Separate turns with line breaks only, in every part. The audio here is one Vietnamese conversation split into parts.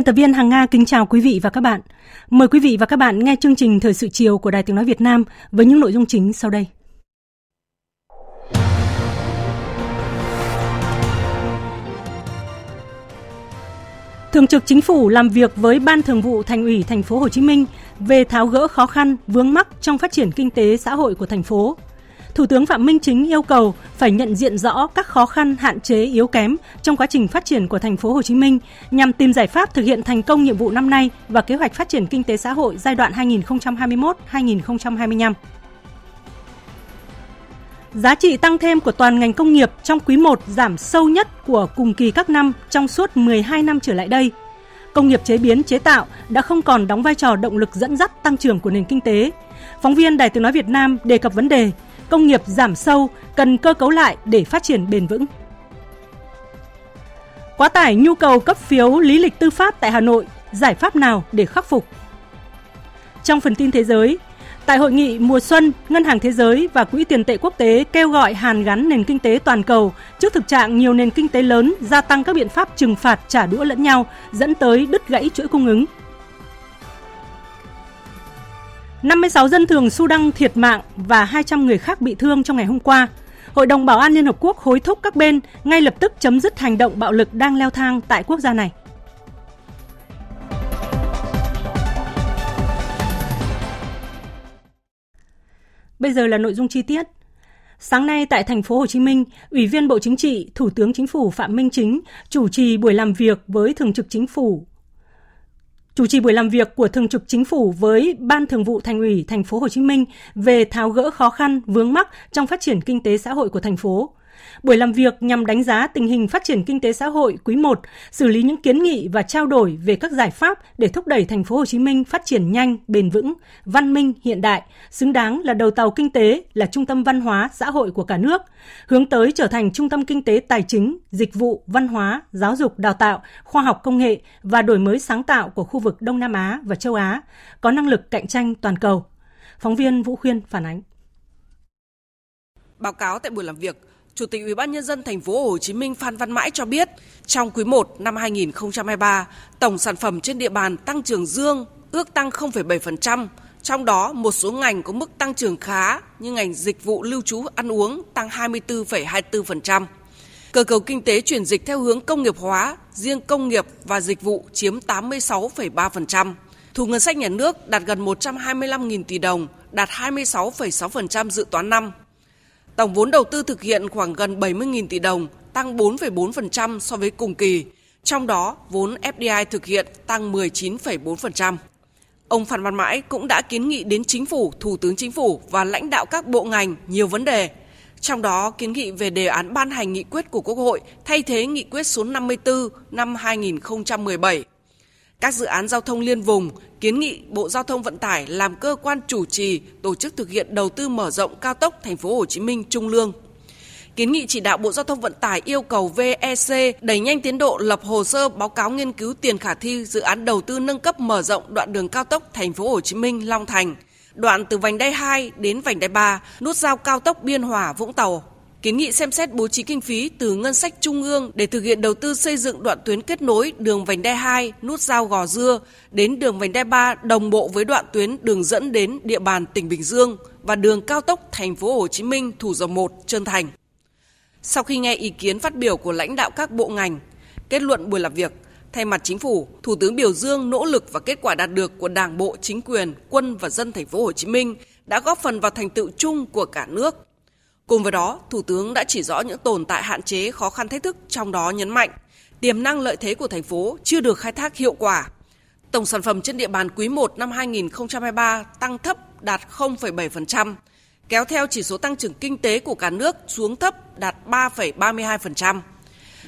Biên tập viên Hằng Nga kính chào quý vị và các bạn. Mời quý vị và các bạn nghe chương trình Thời sự chiều của Đài Tiếng Nói Việt Nam với những nội dung chính sau đây. Thường trực Chính phủ làm việc với Ban Thường vụ Thành ủy Thành phố Hồ Chí Minh về tháo gỡ khó khăn, vướng mắc trong phát triển kinh tế xã hội của thành phố. Thủ tướng Phạm Minh Chính yêu cầu phải nhận diện rõ các khó khăn, hạn chế yếu kém trong quá trình phát triển của thành phố Hồ Chí Minh nhằm tìm giải pháp thực hiện thành công nhiệm vụ năm nay và kế hoạch phát triển kinh tế xã hội giai đoạn 2021-2025. Giá trị tăng thêm của toàn ngành công nghiệp trong quý 1 giảm sâu nhất của cùng kỳ các năm trong suốt 12 năm trở lại đây. Công nghiệp chế biến chế tạo đã không còn đóng vai trò động lực dẫn dắt tăng trưởng của nền kinh tế. Phóng viên Đài Tiếng nói Việt Nam đề cập vấn đề công nghiệp giảm sâu, cần cơ cấu lại để phát triển bền vững. Quá tải nhu cầu cấp phiếu lý lịch tư pháp tại Hà Nội, giải pháp nào để khắc phục? Trong phần tin thế giới, tại hội nghị mùa xuân, Ngân hàng Thế giới và Quỹ tiền tệ quốc tế kêu gọi hàn gắn nền kinh tế toàn cầu trước thực trạng nhiều nền kinh tế lớn gia tăng các biện pháp trừng phạt trả đũa lẫn nhau, dẫn tới đứt gãy chuỗi cung ứng. 56 dân thường Sudan thiệt mạng và 200 người khác bị thương trong ngày hôm qua. Hội đồng Bảo an Liên Hợp Quốc hối thúc các bên ngay lập tức chấm dứt hành động bạo lực đang leo thang tại quốc gia này. Bây giờ là nội dung chi tiết. Sáng nay tại thành phố Hồ Chí Minh, Ủy viên Bộ Chính trị, Thủ tướng Chính phủ Phạm Minh Chính chủ trì buổi làm việc với Thường trực Chính phủ chủ trì buổi làm việc của Thường trực Chính phủ với Ban Thường vụ Thành ủy Thành phố Hồ Chí Minh về tháo gỡ khó khăn, vướng mắc trong phát triển kinh tế xã hội của thành phố. Buổi làm việc nhằm đánh giá tình hình phát triển kinh tế xã hội quý 1, xử lý những kiến nghị và trao đổi về các giải pháp để thúc đẩy thành phố Hồ Chí Minh phát triển nhanh, bền vững, văn minh, hiện đại, xứng đáng là đầu tàu kinh tế, là trung tâm văn hóa xã hội của cả nước, hướng tới trở thành trung tâm kinh tế tài chính, dịch vụ, văn hóa, giáo dục, đào tạo, khoa học công nghệ và đổi mới sáng tạo của khu vực Đông Nam Á và châu Á, có năng lực cạnh tranh toàn cầu. Phóng viên Vũ Khuyên phản ánh.
Báo cáo tại buổi làm việc, Chủ tịch Ủy ban nhân dân thành phố Hồ Chí Minh Phan Văn Mãi cho biết, trong quý 1 năm 2023, tổng sản phẩm trên địa bàn tăng trưởng dương ước tăng 0,7%, trong đó một số ngành có mức tăng trưởng khá như ngành dịch vụ lưu trú ăn uống tăng 24,24%. Cơ cấu kinh tế chuyển dịch theo hướng công nghiệp hóa, riêng công nghiệp và dịch vụ chiếm 86,3%. Thu ngân sách nhà nước đạt gần 125.000 tỷ đồng, đạt 26,6% dự toán năm. Tổng vốn đầu tư thực hiện khoảng gần 70.000 tỷ đồng, tăng 4,4% so với cùng kỳ. Trong đó, vốn FDI thực hiện tăng 19,4%. Ông Phan Văn Mãi cũng đã kiến nghị đến Chính phủ, Thủ tướng Chính phủ và lãnh đạo các bộ ngành nhiều vấn đề. Trong đó, kiến nghị về đề án ban hành nghị quyết của Quốc hội thay thế nghị quyết số 54 năm 2017 các dự án giao thông liên vùng, kiến nghị Bộ Giao thông Vận tải làm cơ quan chủ trì tổ chức thực hiện đầu tư mở rộng cao tốc thành phố Hồ Chí Minh Trung Lương. Kiến nghị chỉ đạo Bộ Giao thông Vận tải yêu cầu VEC đẩy nhanh tiến độ lập hồ sơ báo cáo nghiên cứu tiền khả thi dự án đầu tư nâng cấp mở rộng đoạn đường cao tốc thành phố Hồ Chí Minh Long Thành, đoạn từ vành đai 2 đến vành đai 3, nút giao cao tốc Biên Hòa Vũng Tàu kiến nghị xem xét bố trí kinh phí từ ngân sách trung ương để thực hiện đầu tư xây dựng đoạn tuyến kết nối đường vành đai 2 nút giao Gò Dưa đến đường vành đai 3 đồng bộ với đoạn tuyến đường dẫn đến địa bàn tỉnh Bình Dương và đường cao tốc thành phố Hồ Chí Minh Thủ Dầu Một Trơn Thành. Sau khi nghe ý kiến phát biểu của lãnh đạo các bộ ngành, kết luận buổi làm việc, thay mặt chính phủ, Thủ tướng biểu dương nỗ lực và kết quả đạt được của Đảng bộ, chính quyền, quân và dân thành phố Hồ Chí Minh đã góp phần vào thành tựu chung của cả nước Cùng với đó, Thủ tướng đã chỉ rõ những tồn tại hạn chế, khó khăn thách thức, trong đó nhấn mạnh tiềm năng lợi thế của thành phố chưa được khai thác hiệu quả. Tổng sản phẩm trên địa bàn quý 1 năm 2023 tăng thấp đạt 0,7%, kéo theo chỉ số tăng trưởng kinh tế của cả nước xuống thấp đạt 3,32%.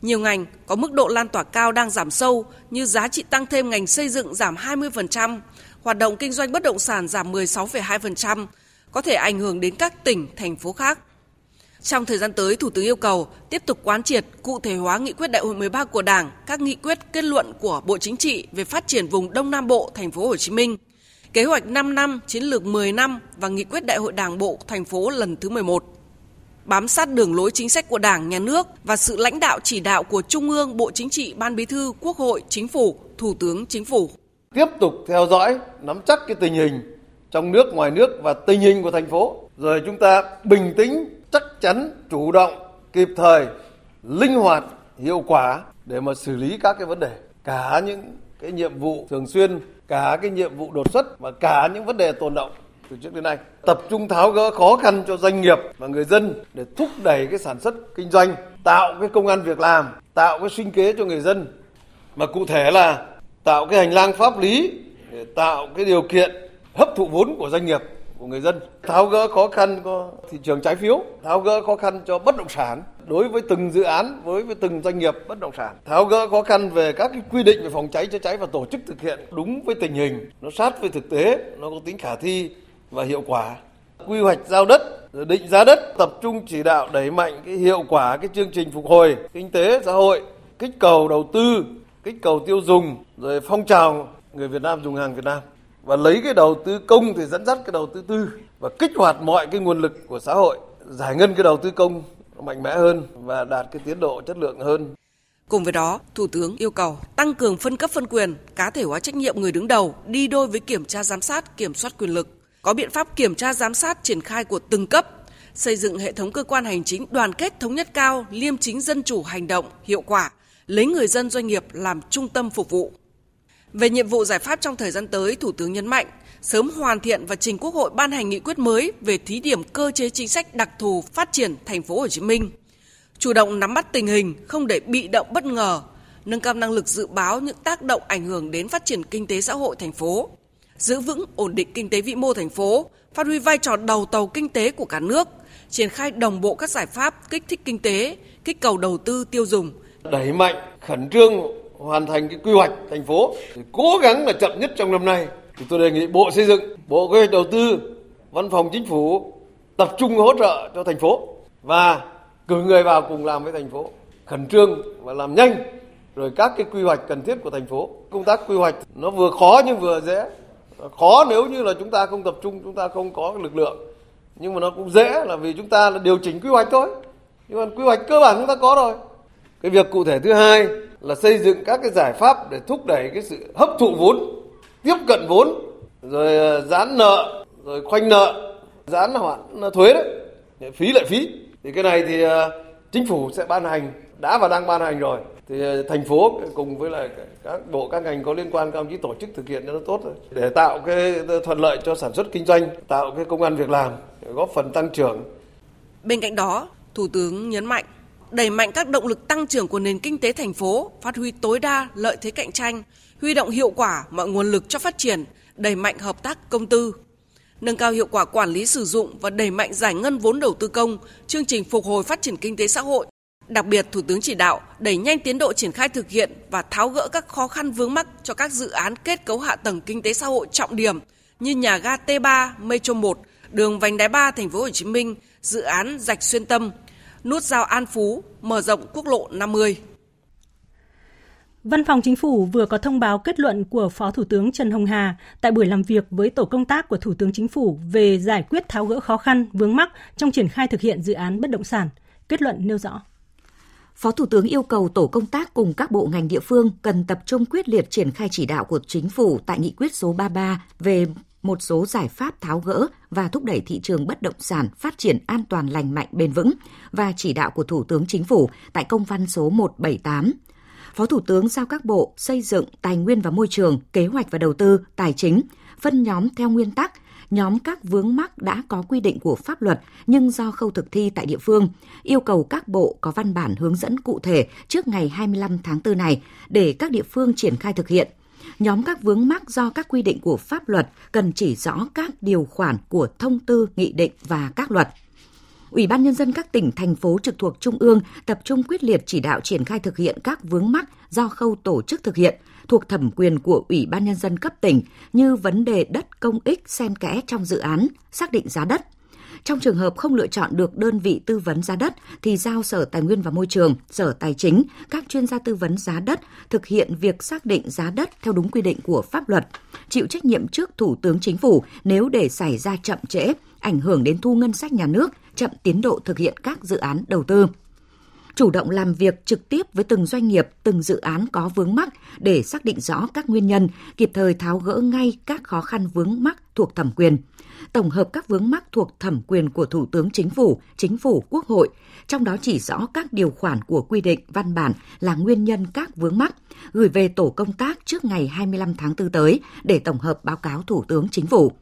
Nhiều ngành có mức độ lan tỏa cao đang giảm sâu như giá trị tăng thêm ngành xây dựng giảm 20%, hoạt động kinh doanh bất động sản giảm 16,2%, có thể ảnh hưởng đến các tỉnh, thành phố khác. Trong thời gian tới, Thủ tướng yêu cầu tiếp tục quán triệt cụ thể hóa nghị quyết đại hội 13 của Đảng, các nghị quyết kết luận của Bộ Chính trị về phát triển vùng Đông Nam Bộ, thành phố Hồ Chí Minh, kế hoạch 5 năm, chiến lược 10 năm và nghị quyết đại hội Đảng bộ thành phố lần thứ 11 bám sát đường lối chính sách của Đảng, Nhà nước và sự lãnh đạo chỉ đạo của Trung ương, Bộ Chính trị, Ban Bí thư, Quốc hội, Chính phủ, Thủ tướng Chính phủ.
Tiếp tục theo dõi, nắm chắc cái tình hình trong nước, ngoài nước và tình hình của thành phố. Rồi chúng ta bình tĩnh, chắc chắn, chủ động, kịp thời, linh hoạt, hiệu quả để mà xử lý các cái vấn đề. Cả những cái nhiệm vụ thường xuyên, cả cái nhiệm vụ đột xuất và cả những vấn đề tồn động từ trước đến nay. Tập trung tháo gỡ khó khăn cho doanh nghiệp và người dân để thúc đẩy cái sản xuất kinh doanh, tạo cái công an việc làm, tạo cái sinh kế cho người dân. Mà cụ thể là tạo cái hành lang pháp lý để tạo cái điều kiện hấp thụ vốn của doanh nghiệp của người dân. Tháo gỡ khó khăn cho thị trường trái phiếu, tháo gỡ khó khăn cho bất động sản đối với từng dự án đối với từng doanh nghiệp bất động sản. Tháo gỡ khó khăn về các cái quy định về phòng cháy chữa cháy và tổ chức thực hiện đúng với tình hình, nó sát với thực tế, nó có tính khả thi và hiệu quả. Quy hoạch giao đất, định giá đất, tập trung chỉ đạo đẩy mạnh cái hiệu quả cái chương trình phục hồi kinh tế xã hội, kích cầu đầu tư, kích cầu tiêu dùng, rồi phong trào người Việt Nam dùng hàng Việt Nam và lấy cái đầu tư công thì dẫn dắt cái đầu tư tư và kích hoạt mọi cái nguồn lực của xã hội giải ngân cái đầu tư công mạnh mẽ hơn và đạt cái tiến độ chất lượng hơn.
Cùng với đó, Thủ tướng yêu cầu tăng cường phân cấp phân quyền, cá thể hóa trách nhiệm người đứng đầu đi đôi với kiểm tra giám sát, kiểm soát quyền lực có biện pháp kiểm tra giám sát triển khai của từng cấp, xây dựng hệ thống cơ quan hành chính đoàn kết thống nhất cao, liêm chính dân chủ hành động, hiệu quả, lấy người dân doanh nghiệp làm trung tâm phục vụ. Về nhiệm vụ giải pháp trong thời gian tới, Thủ tướng nhấn mạnh sớm hoàn thiện và trình Quốc hội ban hành nghị quyết mới về thí điểm cơ chế chính sách đặc thù phát triển thành phố Hồ Chí Minh. Chủ động nắm bắt tình hình, không để bị động bất ngờ, nâng cao năng lực dự báo những tác động ảnh hưởng đến phát triển kinh tế xã hội thành phố giữ vững ổn định kinh tế vĩ mô thành phố, phát huy vai trò đầu tàu kinh tế của cả nước, triển khai đồng bộ các giải pháp kích thích kinh tế, kích cầu đầu tư tiêu dùng.
Đẩy mạnh, khẩn trương hoàn thành cái quy hoạch thành phố, cố gắng là chậm nhất trong năm nay. Thì tôi đề nghị Bộ Xây dựng, Bộ Kế hoạch Đầu tư, Văn phòng Chính phủ tập trung hỗ trợ cho thành phố và cử người vào cùng làm với thành phố, khẩn trương và làm nhanh rồi các cái quy hoạch cần thiết của thành phố. Công tác quy hoạch nó vừa khó nhưng vừa dễ khó nếu như là chúng ta không tập trung chúng ta không có lực lượng nhưng mà nó cũng dễ là vì chúng ta là điều chỉnh quy hoạch thôi nhưng mà quy hoạch cơ bản chúng ta có rồi cái việc cụ thể thứ hai là xây dựng các cái giải pháp để thúc đẩy cái sự hấp thụ vốn, tiếp cận vốn, rồi ờ, giãn nợ, rồi khoanh nợ, giãn hoãn thuế đấy phí lệ phí. Thì cái này thì ờ, chính phủ sẽ ban hành, đã và đang ban hành rồi. Thì ờ, thành phố cùng với lại các bộ, các ngành có liên quan, các ông chí tổ chức thực hiện cho nó tốt rồi để tạo cái thuận lợi cho sản xuất kinh doanh, tạo cái công an việc làm góp phần tăng trưởng.
Bên cạnh đó, thủ tướng nhấn mạnh đẩy mạnh các động lực tăng trưởng của nền kinh tế thành phố phát huy tối đa lợi thế cạnh tranh huy động hiệu quả mọi nguồn lực cho phát triển đẩy mạnh hợp tác công tư. Nâng cao hiệu quả quản lý sử dụng và đẩy mạnh giải ngân vốn đầu tư công, chương trình phục hồi phát triển kinh tế xã hội. Đặc biệt, Thủ tướng chỉ đạo đẩy nhanh tiến độ triển khai thực hiện và tháo gỡ các khó khăn vướng mắc cho các dự án kết cấu hạ tầng kinh tế xã hội trọng điểm như nhà ga T3 Metro 1, đường vành đai 3 thành phố Hồ Chí Minh, dự án rạch xuyên tâm, nút giao An Phú, mở rộng quốc lộ 50.
Văn phòng Chính phủ vừa có thông báo kết luận của Phó Thủ tướng Trần Hồng Hà tại buổi làm việc với tổ công tác của Thủ tướng Chính phủ về giải quyết tháo gỡ khó khăn vướng mắc trong triển khai thực hiện dự án bất động sản. Kết luận nêu rõ.
Phó Thủ tướng yêu cầu tổ công tác cùng các bộ ngành địa phương cần tập trung quyết liệt triển khai chỉ đạo của chính phủ tại nghị quyết số 33 về một số giải pháp tháo gỡ và thúc đẩy thị trường bất động sản phát triển an toàn lành mạnh bền vững và chỉ đạo của Thủ tướng Chính phủ tại công văn số 178. Phó Thủ tướng giao các bộ xây dựng, tài nguyên và môi trường, kế hoạch và đầu tư, tài chính, phân nhóm theo nguyên tắc nhóm các vướng mắc đã có quy định của pháp luật nhưng do khâu thực thi tại địa phương, yêu cầu các bộ có văn bản hướng dẫn cụ thể trước ngày 25 tháng 4 này để các địa phương triển khai thực hiện. Nhóm các vướng mắc do các quy định của pháp luật cần chỉ rõ các điều khoản của thông tư, nghị định và các luật. Ủy ban Nhân dân các tỉnh, thành phố trực thuộc Trung ương tập trung quyết liệt chỉ đạo triển khai thực hiện các vướng mắc do khâu tổ chức thực hiện, thuộc thẩm quyền của Ủy ban Nhân dân cấp tỉnh như vấn đề đất công ích xen kẽ trong dự án, xác định giá đất. Trong trường hợp không lựa chọn được đơn vị tư vấn giá đất thì giao Sở Tài nguyên và Môi trường, Sở Tài chính, các chuyên gia tư vấn giá đất thực hiện việc xác định giá đất theo đúng quy định của pháp luật, chịu trách nhiệm trước Thủ tướng Chính phủ nếu để xảy ra chậm trễ, ảnh hưởng đến thu ngân sách nhà nước, chậm tiến độ thực hiện các dự án đầu tư chủ động làm việc trực tiếp với từng doanh nghiệp, từng dự án có vướng mắc để xác định rõ các nguyên nhân, kịp thời tháo gỡ ngay các khó khăn vướng mắc thuộc thẩm quyền. Tổng hợp các vướng mắc thuộc thẩm quyền của Thủ tướng Chính phủ, Chính phủ, Quốc hội, trong đó chỉ rõ các điều khoản của quy định văn bản là nguyên nhân các vướng mắc, gửi về tổ công tác trước ngày 25 tháng 4 tới để tổng hợp báo cáo Thủ tướng Chính phủ.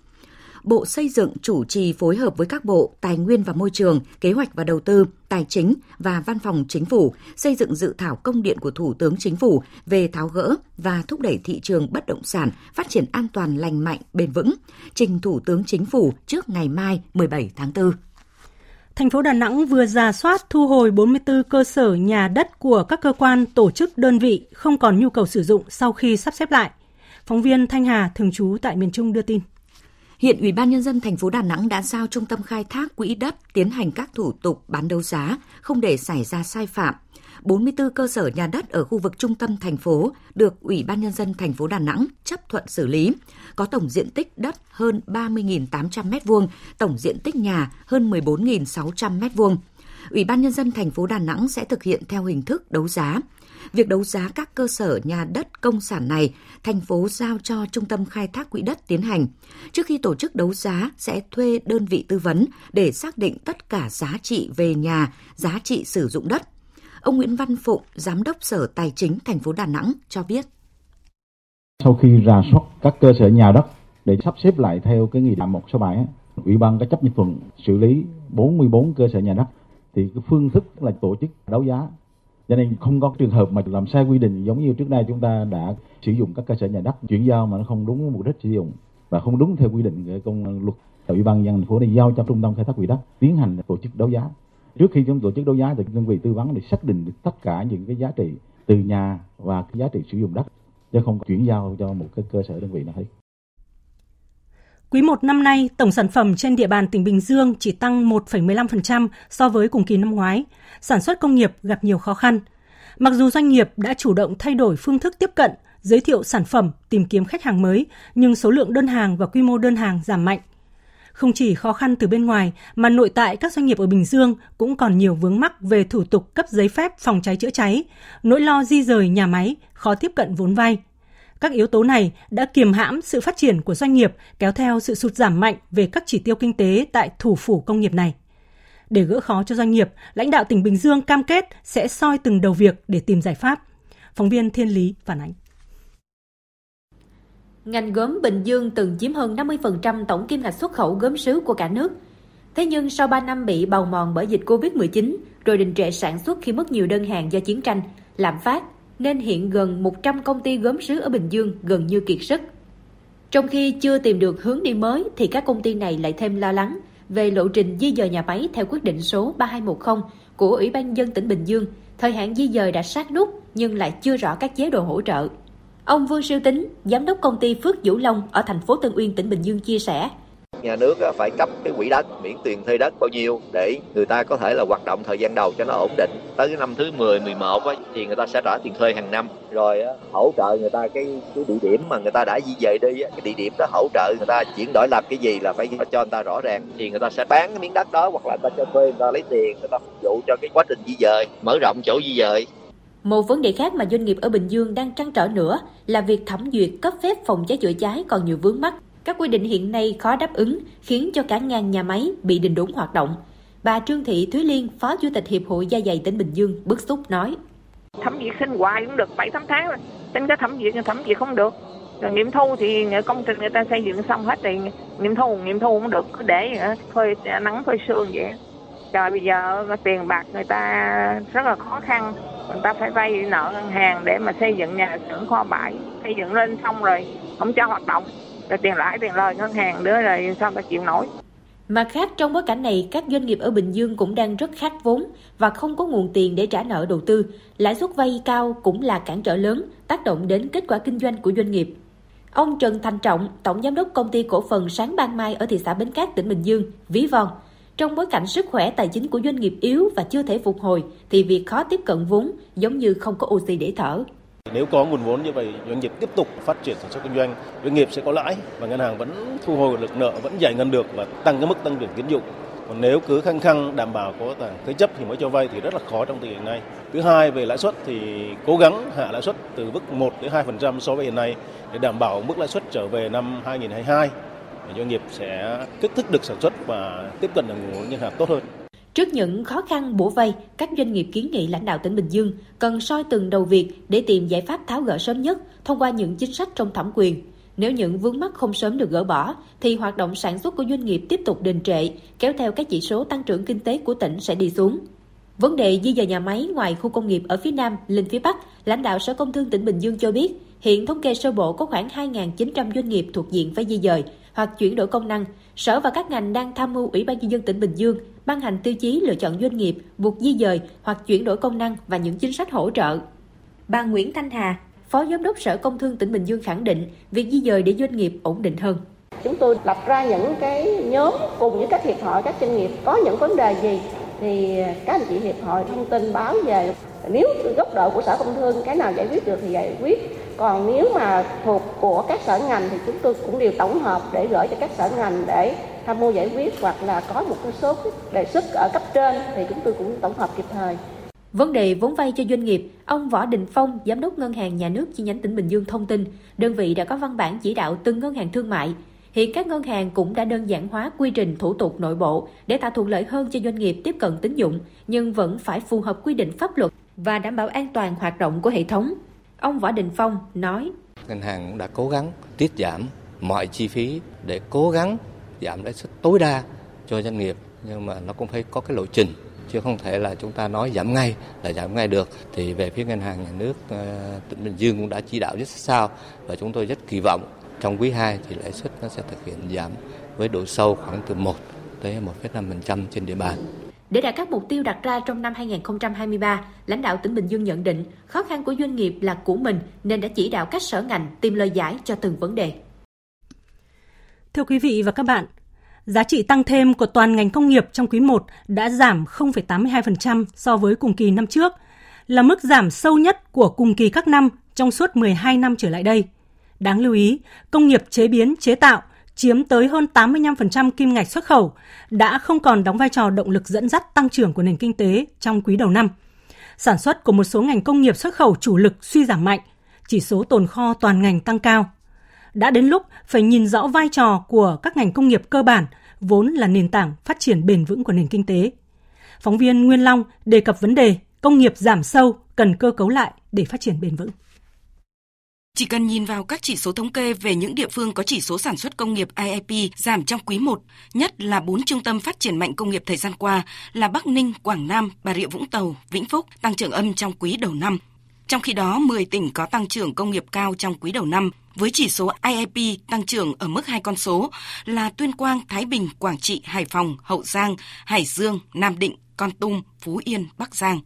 Bộ Xây dựng chủ trì phối hợp với các bộ Tài nguyên và Môi trường, Kế hoạch và Đầu tư, Tài chính và Văn phòng Chính phủ xây dựng dự thảo công điện của Thủ tướng Chính phủ về tháo gỡ và thúc đẩy thị trường bất động sản phát triển an toàn lành mạnh, bền vững, trình Thủ tướng Chính phủ trước ngày mai 17 tháng 4.
Thành phố Đà Nẵng vừa ra soát thu hồi 44 cơ sở nhà đất của các cơ quan, tổ chức, đơn vị không còn nhu cầu sử dụng sau khi sắp xếp lại. Phóng viên Thanh Hà thường trú tại miền Trung đưa tin.
Hiện Ủy ban nhân dân thành phố Đà Nẵng đã giao Trung tâm khai thác quỹ đất tiến hành các thủ tục bán đấu giá, không để xảy ra sai phạm. 44 cơ sở nhà đất ở khu vực trung tâm thành phố được Ủy ban nhân dân thành phố Đà Nẵng chấp thuận xử lý, có tổng diện tích đất hơn 30.800 m2, tổng diện tích nhà hơn 14.600 m2. Ủy ban nhân dân thành phố Đà Nẵng sẽ thực hiện theo hình thức đấu giá. Việc đấu giá các cơ sở nhà đất công sản này, thành phố giao cho Trung tâm Khai thác Quỹ đất tiến hành. Trước khi tổ chức đấu giá sẽ thuê đơn vị tư vấn để xác định tất cả giá trị về nhà, giá trị sử dụng đất. Ông Nguyễn Văn Phụng, Giám đốc Sở Tài chính thành phố Đà Nẵng cho biết.
Sau khi rà soát các cơ sở nhà đất để sắp xếp lại theo cái nghị định 167, Ủy ban các chấp nhận thuận xử lý 44 cơ sở nhà đất thì cái phương thức là tổ chức đấu giá cho nên không có trường hợp mà làm sai quy định giống như trước đây chúng ta đã sử dụng các cơ sở nhà đất, chuyển giao mà nó không đúng mục đích sử dụng và không đúng theo quy định của công luật. Ủy ban dân thành phố này giao cho trung tâm khai thác quỹ đất tiến hành tổ chức đấu giá. Trước khi chúng tổ chức đấu giá thì đơn vị tư vấn để xác định được tất cả những cái giá trị từ nhà và cái giá trị sử dụng đất, chứ không chuyển giao cho một cái cơ sở đơn vị nào hết.
Quý 1 năm nay, tổng sản phẩm trên địa bàn tỉnh Bình Dương chỉ tăng 1,15% so với cùng kỳ năm ngoái. Sản xuất công nghiệp gặp nhiều khó khăn. Mặc dù doanh nghiệp đã chủ động thay đổi phương thức tiếp cận, giới thiệu sản phẩm, tìm kiếm khách hàng mới, nhưng số lượng đơn hàng và quy mô đơn hàng giảm mạnh. Không chỉ khó khăn từ bên ngoài, mà nội tại các doanh nghiệp ở Bình Dương cũng còn nhiều vướng mắc về thủ tục cấp giấy phép phòng cháy chữa cháy, nỗi lo di rời nhà máy, khó tiếp cận vốn vay – các yếu tố này đã kiềm hãm sự phát triển của doanh nghiệp, kéo theo sự sụt giảm mạnh về các chỉ tiêu kinh tế tại thủ phủ công nghiệp này. Để gỡ khó cho doanh nghiệp, lãnh đạo tỉnh Bình Dương cam kết sẽ soi từng đầu việc để tìm giải pháp. Phóng viên Thiên Lý phản ánh.
Ngành gốm Bình Dương từng chiếm hơn 50% tổng kim ngạch xuất khẩu gốm sứ của cả nước. Thế nhưng sau 3 năm bị bào mòn bởi dịch Covid-19, rồi đình trệ sản xuất khi mất nhiều đơn hàng do chiến tranh, lạm phát, nên hiện gần 100 công ty gốm sứ ở Bình Dương gần như kiệt sức. Trong khi chưa tìm được hướng đi mới thì các công ty này lại thêm lo lắng về lộ trình di dời nhà máy theo quyết định số 3210 của Ủy ban dân tỉnh Bình Dương. Thời hạn di dời đã sát nút nhưng lại chưa rõ các chế độ hỗ trợ. Ông Vương Siêu Tính, giám đốc công ty Phước Vũ Long ở thành phố Tân Uyên, tỉnh Bình Dương chia sẻ,
nhà nước phải cấp cái quỹ đất miễn tiền thuê đất bao nhiêu để người ta có thể là hoạt động thời gian đầu cho nó ổn định tới cái năm thứ 10, 11 á, thì người ta sẽ trả tiền thuê hàng năm rồi hỗ trợ người ta cái cái địa điểm mà người ta đã di dời đi cái địa điểm đó hỗ trợ người ta chuyển đổi làm cái gì là phải cho người ta rõ ràng thì người ta sẽ bán cái miếng đất đó hoặc là người ta cho thuê người ta lấy tiền người ta phục vụ cho cái quá trình di dời mở rộng chỗ di dời
một vấn đề khác mà doanh nghiệp ở Bình Dương đang trăn trở nữa là việc thẩm duyệt cấp phép phòng cháy chữa cháy còn nhiều vướng mắc các quy định hiện nay khó đáp ứng, khiến cho cả ngàn nhà máy bị đình đốn hoạt động. Bà Trương Thị Thúy Liên, Phó Chủ tịch Hiệp hội Da dày tỉnh Bình Dương, bức xúc nói.
Thẩm duyệt sinh hoài cũng được 7-8 tháng rồi. Tính cái thẩm duyệt nhưng thẩm duyệt không được. rồi nghiệm thu thì công trình người ta xây dựng xong hết thì nghiệm thu nghiệm thu cũng được cứ để phơi à, nắng phơi sương vậy trời bây giờ tiền bạc người ta rất là khó khăn người ta phải vay nợ ngân hàng để mà xây dựng nhà xưởng kho bãi xây dựng lên xong rồi không cho hoạt động rồi tiền lãi tiền lời ngân hàng nữa rồi sao ta chịu nổi
Mặt khác, trong bối cảnh này, các doanh nghiệp ở Bình Dương cũng đang rất khát vốn và không có nguồn tiền để trả nợ đầu tư. Lãi suất vay cao cũng là cản trở lớn, tác động đến kết quả kinh doanh của doanh nghiệp. Ông Trần Thành Trọng, Tổng Giám đốc Công ty Cổ phần Sáng Ban Mai ở thị xã Bến Cát, tỉnh Bình Dương, ví von. Trong bối cảnh sức khỏe tài chính của doanh nghiệp yếu và chưa thể phục hồi, thì việc khó tiếp cận vốn giống như không có oxy để thở.
Nếu có nguồn vốn như vậy, doanh nghiệp tiếp tục phát triển sản xuất kinh doanh, doanh nghiệp sẽ có lãi và ngân hàng vẫn thu hồi được nợ, vẫn giải ngân được và tăng cái mức tăng trưởng tín dụng. Còn nếu cứ khăng khăng đảm bảo có thế chấp thì mới cho vay thì rất là khó trong tình hình này. Thứ hai về lãi suất thì cố gắng hạ lãi suất từ mức 1 đến 2% so với hiện nay để đảm bảo mức lãi suất trở về năm 2022 doanh nghiệp sẽ kích thích được sản xuất và tiếp cận được nguồn ngân hàng tốt hơn.
Trước những khó khăn bổ vay, các doanh nghiệp kiến nghị lãnh đạo tỉnh Bình Dương cần soi từng đầu việc để tìm giải pháp tháo gỡ sớm nhất thông qua những chính sách trong thẩm quyền. Nếu những vướng mắc không sớm được gỡ bỏ, thì hoạt động sản xuất của doanh nghiệp tiếp tục đình trệ, kéo theo các chỉ số tăng trưởng kinh tế của tỉnh sẽ đi xuống. Vấn đề di dời nhà máy ngoài khu công nghiệp ở phía Nam lên phía Bắc, lãnh đạo Sở Công Thương tỉnh Bình Dương cho biết, hiện thống kê sơ bộ có khoảng 2.900 doanh nghiệp thuộc diện phải di dời hoặc chuyển đổi công năng. Sở và các ngành đang tham mưu Ủy ban nhân dân tỉnh Bình Dương ban hành tiêu chí lựa chọn doanh nghiệp buộc di dời hoặc chuyển đổi công năng và những chính sách hỗ trợ. Bà Nguyễn Thanh Hà, Phó Giám đốc Sở Công Thương tỉnh Bình Dương khẳng định việc di dời để doanh nghiệp ổn định hơn.
Chúng tôi lập ra những cái nhóm cùng với các hiệp hội, các doanh nghiệp có những vấn đề gì thì các anh chị hiệp hội thông tin báo về nếu góc độ của sở công thương cái nào giải quyết được thì giải quyết còn nếu mà thuộc của các sở ngành thì chúng tôi cũng đều tổng hợp để gửi cho các sở ngành để tham mưu giải quyết hoặc là có một số đề xuất ở cấp trên thì chúng tôi cũng tổng hợp kịp thời.
Vấn đề vốn vay cho doanh nghiệp, ông Võ Đình Phong, Giám đốc Ngân hàng Nhà nước chi nhánh tỉnh Bình Dương thông tin, đơn vị đã có văn bản chỉ đạo từng ngân hàng thương mại. Hiện các ngân hàng cũng đã đơn giản hóa quy trình thủ tục nội bộ để tạo thuận lợi hơn cho doanh nghiệp tiếp cận tín dụng, nhưng vẫn phải phù hợp quy định pháp luật và đảm bảo an toàn hoạt động của hệ thống. Ông Võ Đình Phong nói:
Ngân hàng cũng đã cố gắng tiết giảm mọi chi phí để cố gắng giảm lãi suất tối đa cho doanh nghiệp nhưng mà nó cũng phải có cái lộ trình chứ không thể là chúng ta nói giảm ngay là giảm ngay được thì về phía ngân hàng nhà nước ờ, tỉnh Bình Dương cũng đã chỉ đạo rất sao và chúng tôi rất kỳ vọng trong quý 2 thì lãi suất nó sẽ thực hiện giảm với độ sâu khoảng từ 1 tới 1,5% trên địa bàn.
Để đạt các mục tiêu đặt ra trong năm 2023, lãnh đạo tỉnh Bình Dương nhận định khó khăn của doanh nghiệp là của mình nên đã chỉ đạo các sở ngành tìm lời giải cho từng vấn đề.
Thưa quý vị và các bạn, giá trị tăng thêm của toàn ngành công nghiệp trong quý 1 đã giảm 0,82% so với cùng kỳ năm trước, là mức giảm sâu nhất của cùng kỳ các năm trong suốt 12 năm trở lại đây. Đáng lưu ý, công nghiệp chế biến, chế tạo chiếm tới hơn 85% kim ngạch xuất khẩu, đã không còn đóng vai trò động lực dẫn dắt tăng trưởng của nền kinh tế trong quý đầu năm. Sản xuất của một số ngành công nghiệp xuất khẩu chủ lực suy giảm mạnh, chỉ số tồn kho toàn ngành tăng cao. Đã đến lúc phải nhìn rõ vai trò của các ngành công nghiệp cơ bản, vốn là nền tảng phát triển bền vững của nền kinh tế. Phóng viên Nguyên Long đề cập vấn đề công nghiệp giảm sâu cần cơ cấu lại để phát triển bền vững.
Chỉ cần nhìn vào các chỉ số thống kê về những địa phương có chỉ số sản xuất công nghiệp IIP giảm trong quý 1, nhất là bốn trung tâm phát triển mạnh công nghiệp thời gian qua là Bắc Ninh, Quảng Nam, Bà Rịa Vũng Tàu, Vĩnh Phúc tăng trưởng âm trong quý đầu năm. Trong khi đó, 10 tỉnh có tăng trưởng công nghiệp cao trong quý đầu năm, với chỉ số IIP tăng trưởng ở mức hai con số là Tuyên Quang, Thái Bình, Quảng Trị, Hải Phòng, Hậu Giang, Hải Dương, Nam Định, con Tum, Phú Yên, Bắc Giang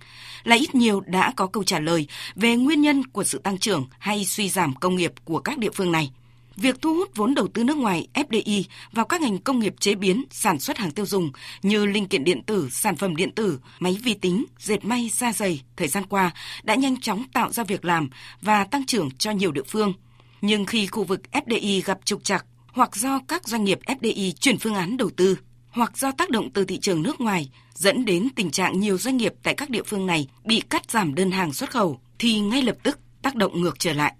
là ít nhiều đã có câu trả lời về nguyên nhân của sự tăng trưởng hay suy giảm công nghiệp của các địa phương này. Việc thu hút vốn đầu tư nước ngoài FDI vào các ngành công nghiệp chế biến, sản xuất hàng tiêu dùng như linh kiện điện tử, sản phẩm điện tử, máy vi tính, dệt may, da dày thời gian qua đã nhanh chóng tạo ra việc làm và tăng trưởng cho nhiều địa phương. Nhưng khi khu vực FDI gặp trục trặc hoặc do các doanh nghiệp FDI chuyển phương án đầu tư hoặc do tác động từ thị trường nước ngoài dẫn đến tình trạng nhiều doanh nghiệp tại các địa phương này bị cắt giảm đơn hàng xuất khẩu thì ngay lập tức tác động ngược trở lại.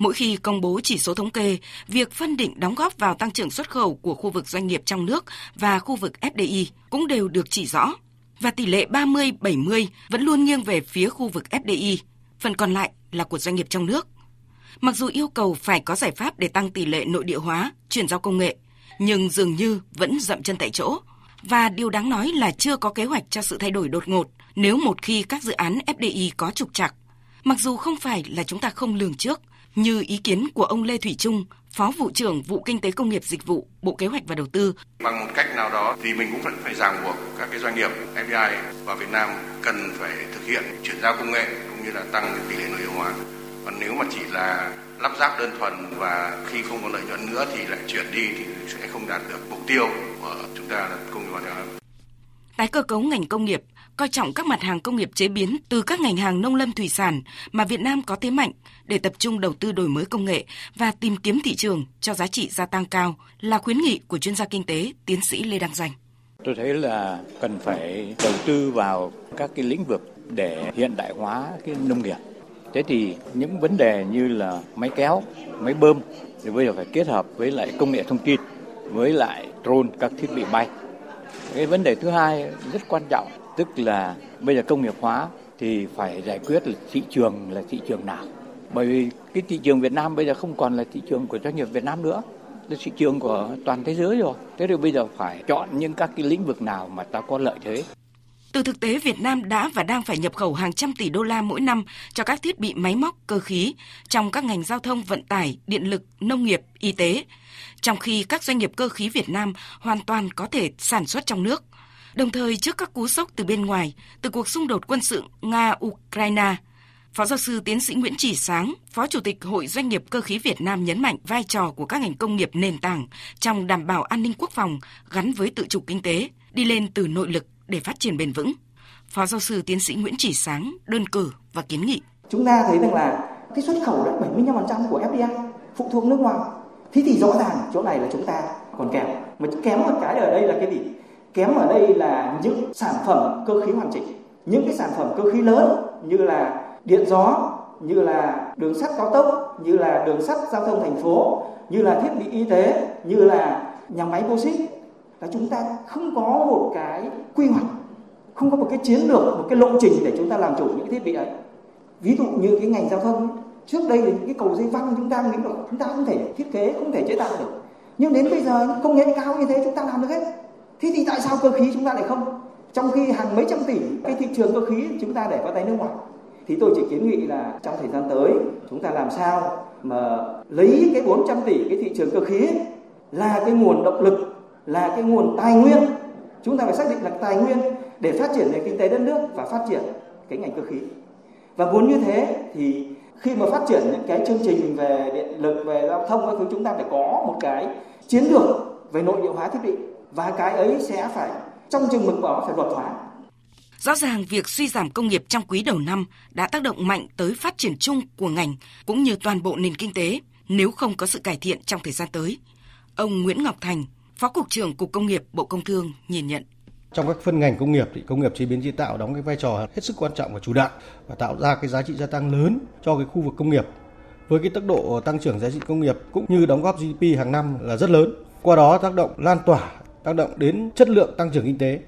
Mỗi khi công bố chỉ số thống kê, việc phân định đóng góp vào tăng trưởng xuất khẩu của khu vực doanh nghiệp trong nước và khu vực FDI cũng đều được chỉ rõ. Và tỷ lệ 30-70 vẫn luôn nghiêng về phía khu vực FDI, phần còn lại là của doanh nghiệp trong nước. Mặc dù yêu cầu phải có giải pháp để tăng tỷ lệ nội địa hóa, chuyển giao công nghệ, nhưng dường như vẫn dậm chân tại chỗ. Và điều đáng nói là chưa có kế hoạch cho sự thay đổi đột ngột nếu một khi các dự án FDI có trục trặc. Mặc dù không phải là chúng ta không lường trước, như ý kiến của ông Lê Thủy Trung, Phó vụ trưởng vụ Kinh tế Công nghiệp Dịch vụ, Bộ Kế hoạch và Đầu tư.
Bằng một cách nào đó thì mình cũng phải phải ràng buộc các cái doanh nghiệp FDI vào Việt Nam cần phải thực hiện chuyển giao công nghệ cũng như là tăng tỷ lệ nội địa hóa. Còn nếu mà chỉ là lắp ráp đơn thuần và khi không có lợi nhuận nữa thì lại chuyển đi thì sẽ không đạt được mục tiêu của chúng ta là công nghiệp hóa.
Tái cơ cấu ngành công nghiệp coi trọng các mặt hàng công nghiệp chế biến từ các ngành hàng nông lâm thủy sản mà Việt Nam có thế mạnh để tập trung đầu tư đổi mới công nghệ và tìm kiếm thị trường cho giá trị gia tăng cao là khuyến nghị của chuyên gia kinh tế tiến sĩ Lê Đăng Doanh.
Tôi thấy là cần phải đầu tư vào các cái lĩnh vực để hiện đại hóa cái nông nghiệp. Thế thì những vấn đề như là máy kéo, máy bơm thì bây giờ phải kết hợp với lại công nghệ thông tin, với lại drone các thiết bị bay. Cái vấn đề thứ hai rất quan trọng tức là bây giờ công nghiệp hóa thì phải giải quyết là thị trường là thị trường nào? Bởi vì cái thị trường Việt Nam bây giờ không còn là thị trường của doanh nghiệp Việt Nam nữa. Là thị trường của toàn thế giới rồi. Thế thì bây giờ phải chọn những các cái lĩnh vực nào mà ta có lợi thế?
Từ thực tế, Việt Nam đã và đang phải nhập khẩu hàng trăm tỷ đô la mỗi năm cho các thiết bị máy móc, cơ khí trong các ngành giao thông, vận tải, điện lực, nông nghiệp, y tế, trong khi các doanh nghiệp cơ khí Việt Nam hoàn toàn có thể sản xuất trong nước. Đồng thời trước các cú sốc từ bên ngoài, từ cuộc xung đột quân sự Nga-Ukraine, Phó giáo sư tiến sĩ Nguyễn Chỉ Sáng, Phó Chủ tịch Hội Doanh nghiệp Cơ khí Việt Nam nhấn mạnh vai trò của các ngành công nghiệp nền tảng trong đảm bảo an ninh quốc phòng gắn với tự chủ kinh tế, đi lên từ nội lực để phát triển bền vững. Phó giáo sư tiến sĩ Nguyễn Chỉ Sáng đơn cử và kiến nghị.
Chúng ta thấy rằng là cái xuất khẩu đã 75% của FDI phụ thuộc nước ngoài. Thế thì rõ ràng chỗ này là chúng ta còn kém. Mà kém một cái ở đây là cái gì? Kém ở đây là những sản phẩm cơ khí hoàn chỉnh. Những cái sản phẩm cơ khí lớn như là điện gió, như là đường sắt cao tốc, như là đường sắt giao thông thành phố, như là thiết bị y tế, như là nhà máy bô xít, là chúng ta không có một cái quy hoạch, không có một cái chiến lược, một cái lộ trình để chúng ta làm chủ những thiết bị ấy. Ví dụ như cái ngành giao thông trước đây thì những cái cầu dây văng chúng ta nghĩ là chúng ta không thể thiết kế, không thể chế tạo được. Nhưng đến bây giờ công nghệ cao như thế chúng ta làm được hết thế thì tại sao cơ khí chúng ta lại không? Trong khi hàng mấy trăm tỷ, cái thị trường cơ khí chúng ta để vào tay nước ngoài. Thì tôi chỉ kiến nghị là trong thời gian tới, chúng ta làm sao mà lấy cái 400 tỷ, cái thị trường cơ khí là cái nguồn động lực, là cái nguồn tài nguyên. Chúng ta phải xác định là tài nguyên để phát triển nền kinh tế đất nước và phát triển cái ngành cơ khí. Và muốn như thế thì khi mà phát triển những cái chương trình về điện lực, về giao thông các thứ, chúng ta phải có một cái chiến lược về nội địa hóa thiết bị và cái ấy sẽ phải trong chừng mực đó phải luật hóa.
Rõ ràng việc suy giảm công nghiệp trong quý đầu năm đã tác động mạnh tới phát triển chung của ngành cũng như toàn bộ nền kinh tế nếu không có sự cải thiện trong thời gian tới. Ông Nguyễn Ngọc Thành, Phó Cục trưởng Cục Công nghiệp Bộ Công Thương nhìn nhận.
Trong các phân ngành công nghiệp thì công nghiệp chế biến chế tạo đóng cái vai trò hết sức quan trọng và chủ đạo và tạo ra cái giá trị gia tăng lớn cho cái khu vực công nghiệp. Với cái tốc độ tăng trưởng giá trị công nghiệp cũng như đóng góp GDP hàng năm là rất lớn. Qua đó tác động lan tỏa tác động đến chất lượng tăng trưởng kinh tế.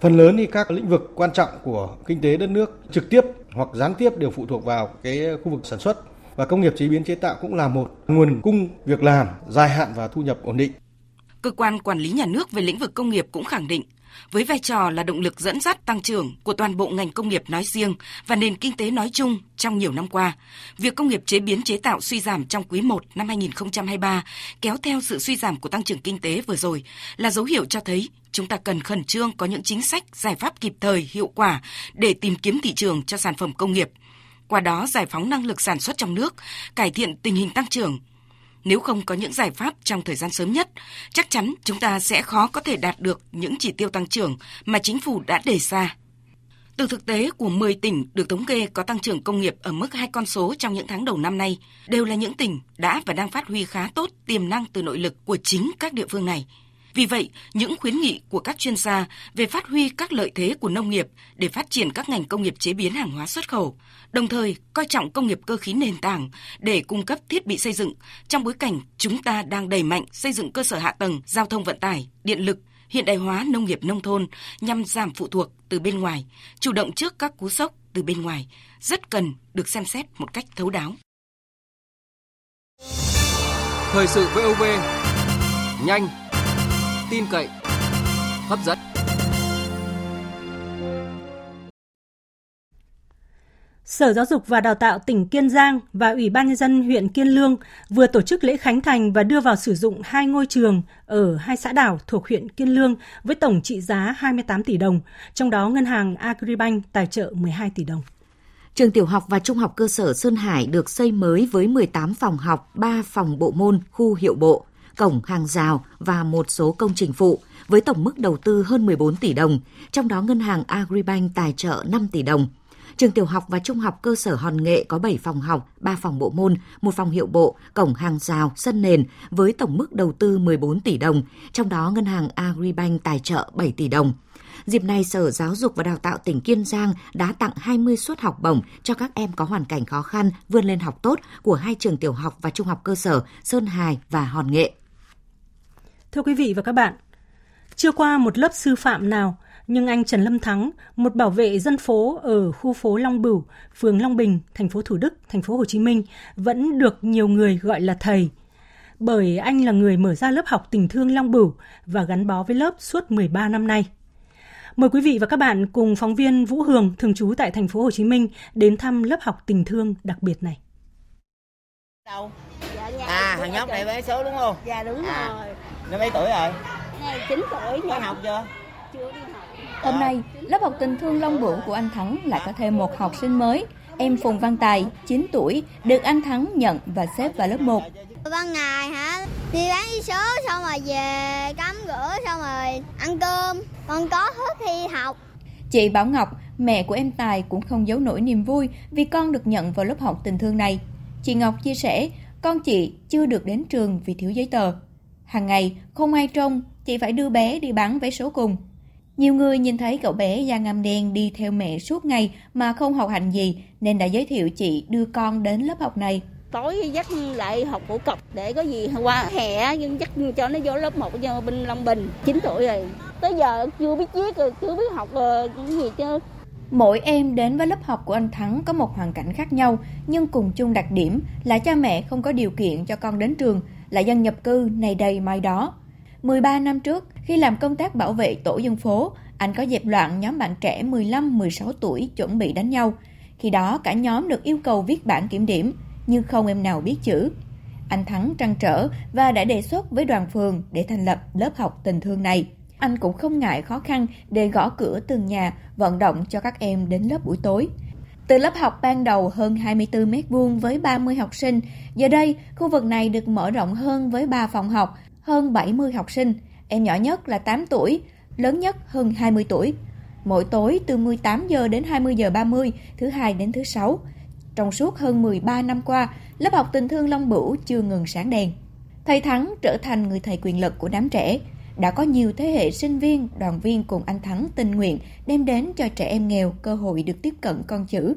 Phần lớn thì các lĩnh vực quan trọng của kinh tế đất nước trực tiếp hoặc gián tiếp đều phụ thuộc vào cái khu vực sản xuất và công nghiệp chế biến chế tạo cũng là một nguồn cung việc làm, dài hạn và thu nhập ổn định.
Cơ quan quản lý nhà nước về lĩnh vực công nghiệp cũng khẳng định với vai trò là động lực dẫn dắt tăng trưởng của toàn bộ ngành công nghiệp nói riêng và nền kinh tế nói chung trong nhiều năm qua, việc công nghiệp chế biến chế tạo suy giảm trong quý 1 năm 2023 kéo theo sự suy giảm của tăng trưởng kinh tế vừa rồi là dấu hiệu cho thấy chúng ta cần khẩn trương có những chính sách, giải pháp kịp thời, hiệu quả để tìm kiếm thị trường cho sản phẩm công nghiệp. Qua đó giải phóng năng lực sản xuất trong nước, cải thiện tình hình tăng trưởng, nếu không có những giải pháp trong thời gian sớm nhất, chắc chắn chúng ta sẽ khó có thể đạt được những chỉ tiêu tăng trưởng mà chính phủ đã đề ra. Từ thực tế của 10 tỉnh được thống kê có tăng trưởng công nghiệp ở mức hai con số trong những tháng đầu năm nay, đều là những tỉnh đã và đang phát huy khá tốt tiềm năng từ nội lực của chính các địa phương này. Vì vậy, những khuyến nghị của các chuyên gia về phát huy các lợi thế của nông nghiệp để phát triển các ngành công nghiệp chế biến hàng hóa xuất khẩu, đồng thời coi trọng công nghiệp cơ khí nền tảng để cung cấp thiết bị xây dựng trong bối cảnh chúng ta đang đẩy mạnh xây dựng cơ sở hạ tầng, giao thông vận tải, điện lực, hiện đại hóa nông nghiệp nông thôn nhằm giảm phụ thuộc từ bên ngoài, chủ động trước các cú sốc từ bên ngoài, rất cần được xem xét một cách thấu đáo.
Thời sự VOV nhanh, tin cậy, hấp dẫn.
Sở Giáo dục và Đào tạo tỉnh Kiên Giang và Ủy ban Nhân dân huyện Kiên Lương vừa tổ chức lễ khánh thành và đưa vào sử dụng hai ngôi trường ở hai xã đảo thuộc huyện Kiên Lương với tổng trị giá 28 tỷ đồng, trong đó ngân hàng Agribank tài trợ 12 tỷ đồng.
Trường tiểu học và trung học cơ sở Sơn Hải được xây mới với 18 phòng học, 3 phòng bộ môn, khu hiệu bộ, cổng hàng rào và một số công trình phụ với tổng mức đầu tư hơn 14 tỷ đồng, trong đó ngân hàng Agribank tài trợ 5 tỷ đồng. Trường tiểu học và trung học cơ sở Hòn Nghệ có 7 phòng học, 3 phòng bộ môn, một phòng hiệu bộ, cổng hàng rào, sân nền với tổng mức đầu tư 14 tỷ đồng, trong đó ngân hàng Agribank tài trợ 7 tỷ đồng. Dịp này, Sở Giáo dục và Đào tạo tỉnh Kiên Giang đã tặng 20 suất học bổng cho các em có hoàn cảnh khó khăn vươn lên học tốt của hai trường tiểu học và trung học cơ sở Sơn hải và Hòn Nghệ.
Thưa quý vị và các bạn, chưa qua một lớp sư phạm nào, nhưng anh Trần Lâm Thắng, một bảo vệ dân phố ở khu phố Long Bửu, phường Long Bình, thành phố Thủ Đức, thành phố Hồ Chí Minh vẫn được nhiều người gọi là thầy. Bởi anh là người mở ra lớp học tình thương Long Bửu và gắn bó với lớp suốt 13 năm nay. Mời quý vị và các bạn cùng phóng viên Vũ Hường thường trú tại thành phố Hồ Chí Minh đến thăm lớp học tình thương đặc biệt này.
Đâu? Dạ, à, thằng nhóc này với số đúng không?
Dạ đúng à. rồi.
Nó mấy tuổi rồi?
Này 9 tuổi.
Có học chưa?
Chưa đi học.
Hôm nay, lớp học tình thương Long Bửu của anh Thắng lại có thêm một học sinh mới. Em Phùng Văn Tài, 9 tuổi, được anh Thắng nhận và xếp vào lớp 1.
Ban ngày hả? Đi bán đi số xong rồi về cắm rửa xong rồi ăn cơm. Con có hết thi học.
Chị Bảo Ngọc, mẹ của em Tài cũng không giấu nổi niềm vui vì con được nhận vào lớp học tình thương này. Chị Ngọc chia sẻ, con chị chưa được đến trường vì thiếu giấy tờ. Hàng ngày, không ai trông, chị phải đưa bé đi bán vé số cùng. Nhiều người nhìn thấy cậu bé da ngăm đen đi theo mẹ suốt ngày mà không học hành gì nên đã giới thiệu chị đưa con đến lớp học này.
Tối dắt lại học phổ cập để có gì qua hè nhưng dắt cho nó vô lớp 1 cho bên Long Bình. 9 tuổi rồi. Tới giờ chưa biết viết rồi, chưa biết học cái gì chứ.
Mỗi em đến với lớp học của anh Thắng có một hoàn cảnh khác nhau, nhưng cùng chung đặc điểm là cha mẹ không có điều kiện cho con đến trường, là dân nhập cư này đây mai đó. 13 năm trước, khi làm công tác bảo vệ tổ dân phố, anh có dẹp loạn nhóm bạn trẻ 15-16 tuổi chuẩn bị đánh nhau. Khi đó cả nhóm được yêu cầu viết bản kiểm điểm, nhưng không em nào biết chữ. Anh Thắng trăn trở và đã đề xuất với đoàn phường để thành lập lớp học tình thương này. Anh cũng không ngại khó khăn để gõ cửa từng nhà, vận động cho các em đến lớp buổi tối. Từ lớp học ban đầu hơn 24 mét vuông với 30 học sinh, giờ đây khu vực này được mở rộng hơn với 3 phòng học, hơn 70 học sinh. Em nhỏ nhất là 8 tuổi, lớn nhất hơn 20 tuổi. Mỗi tối từ 18 giờ đến 20 giờ 30, thứ hai đến thứ sáu. Trong suốt hơn 13 năm qua, lớp học tình thương Long Bửu chưa ngừng sáng đèn. Thầy Thắng trở thành người thầy quyền lực của đám trẻ. Đã có nhiều thế hệ sinh viên, đoàn viên cùng anh Thắng tình nguyện đem đến cho trẻ em nghèo cơ hội được tiếp cận con chữ.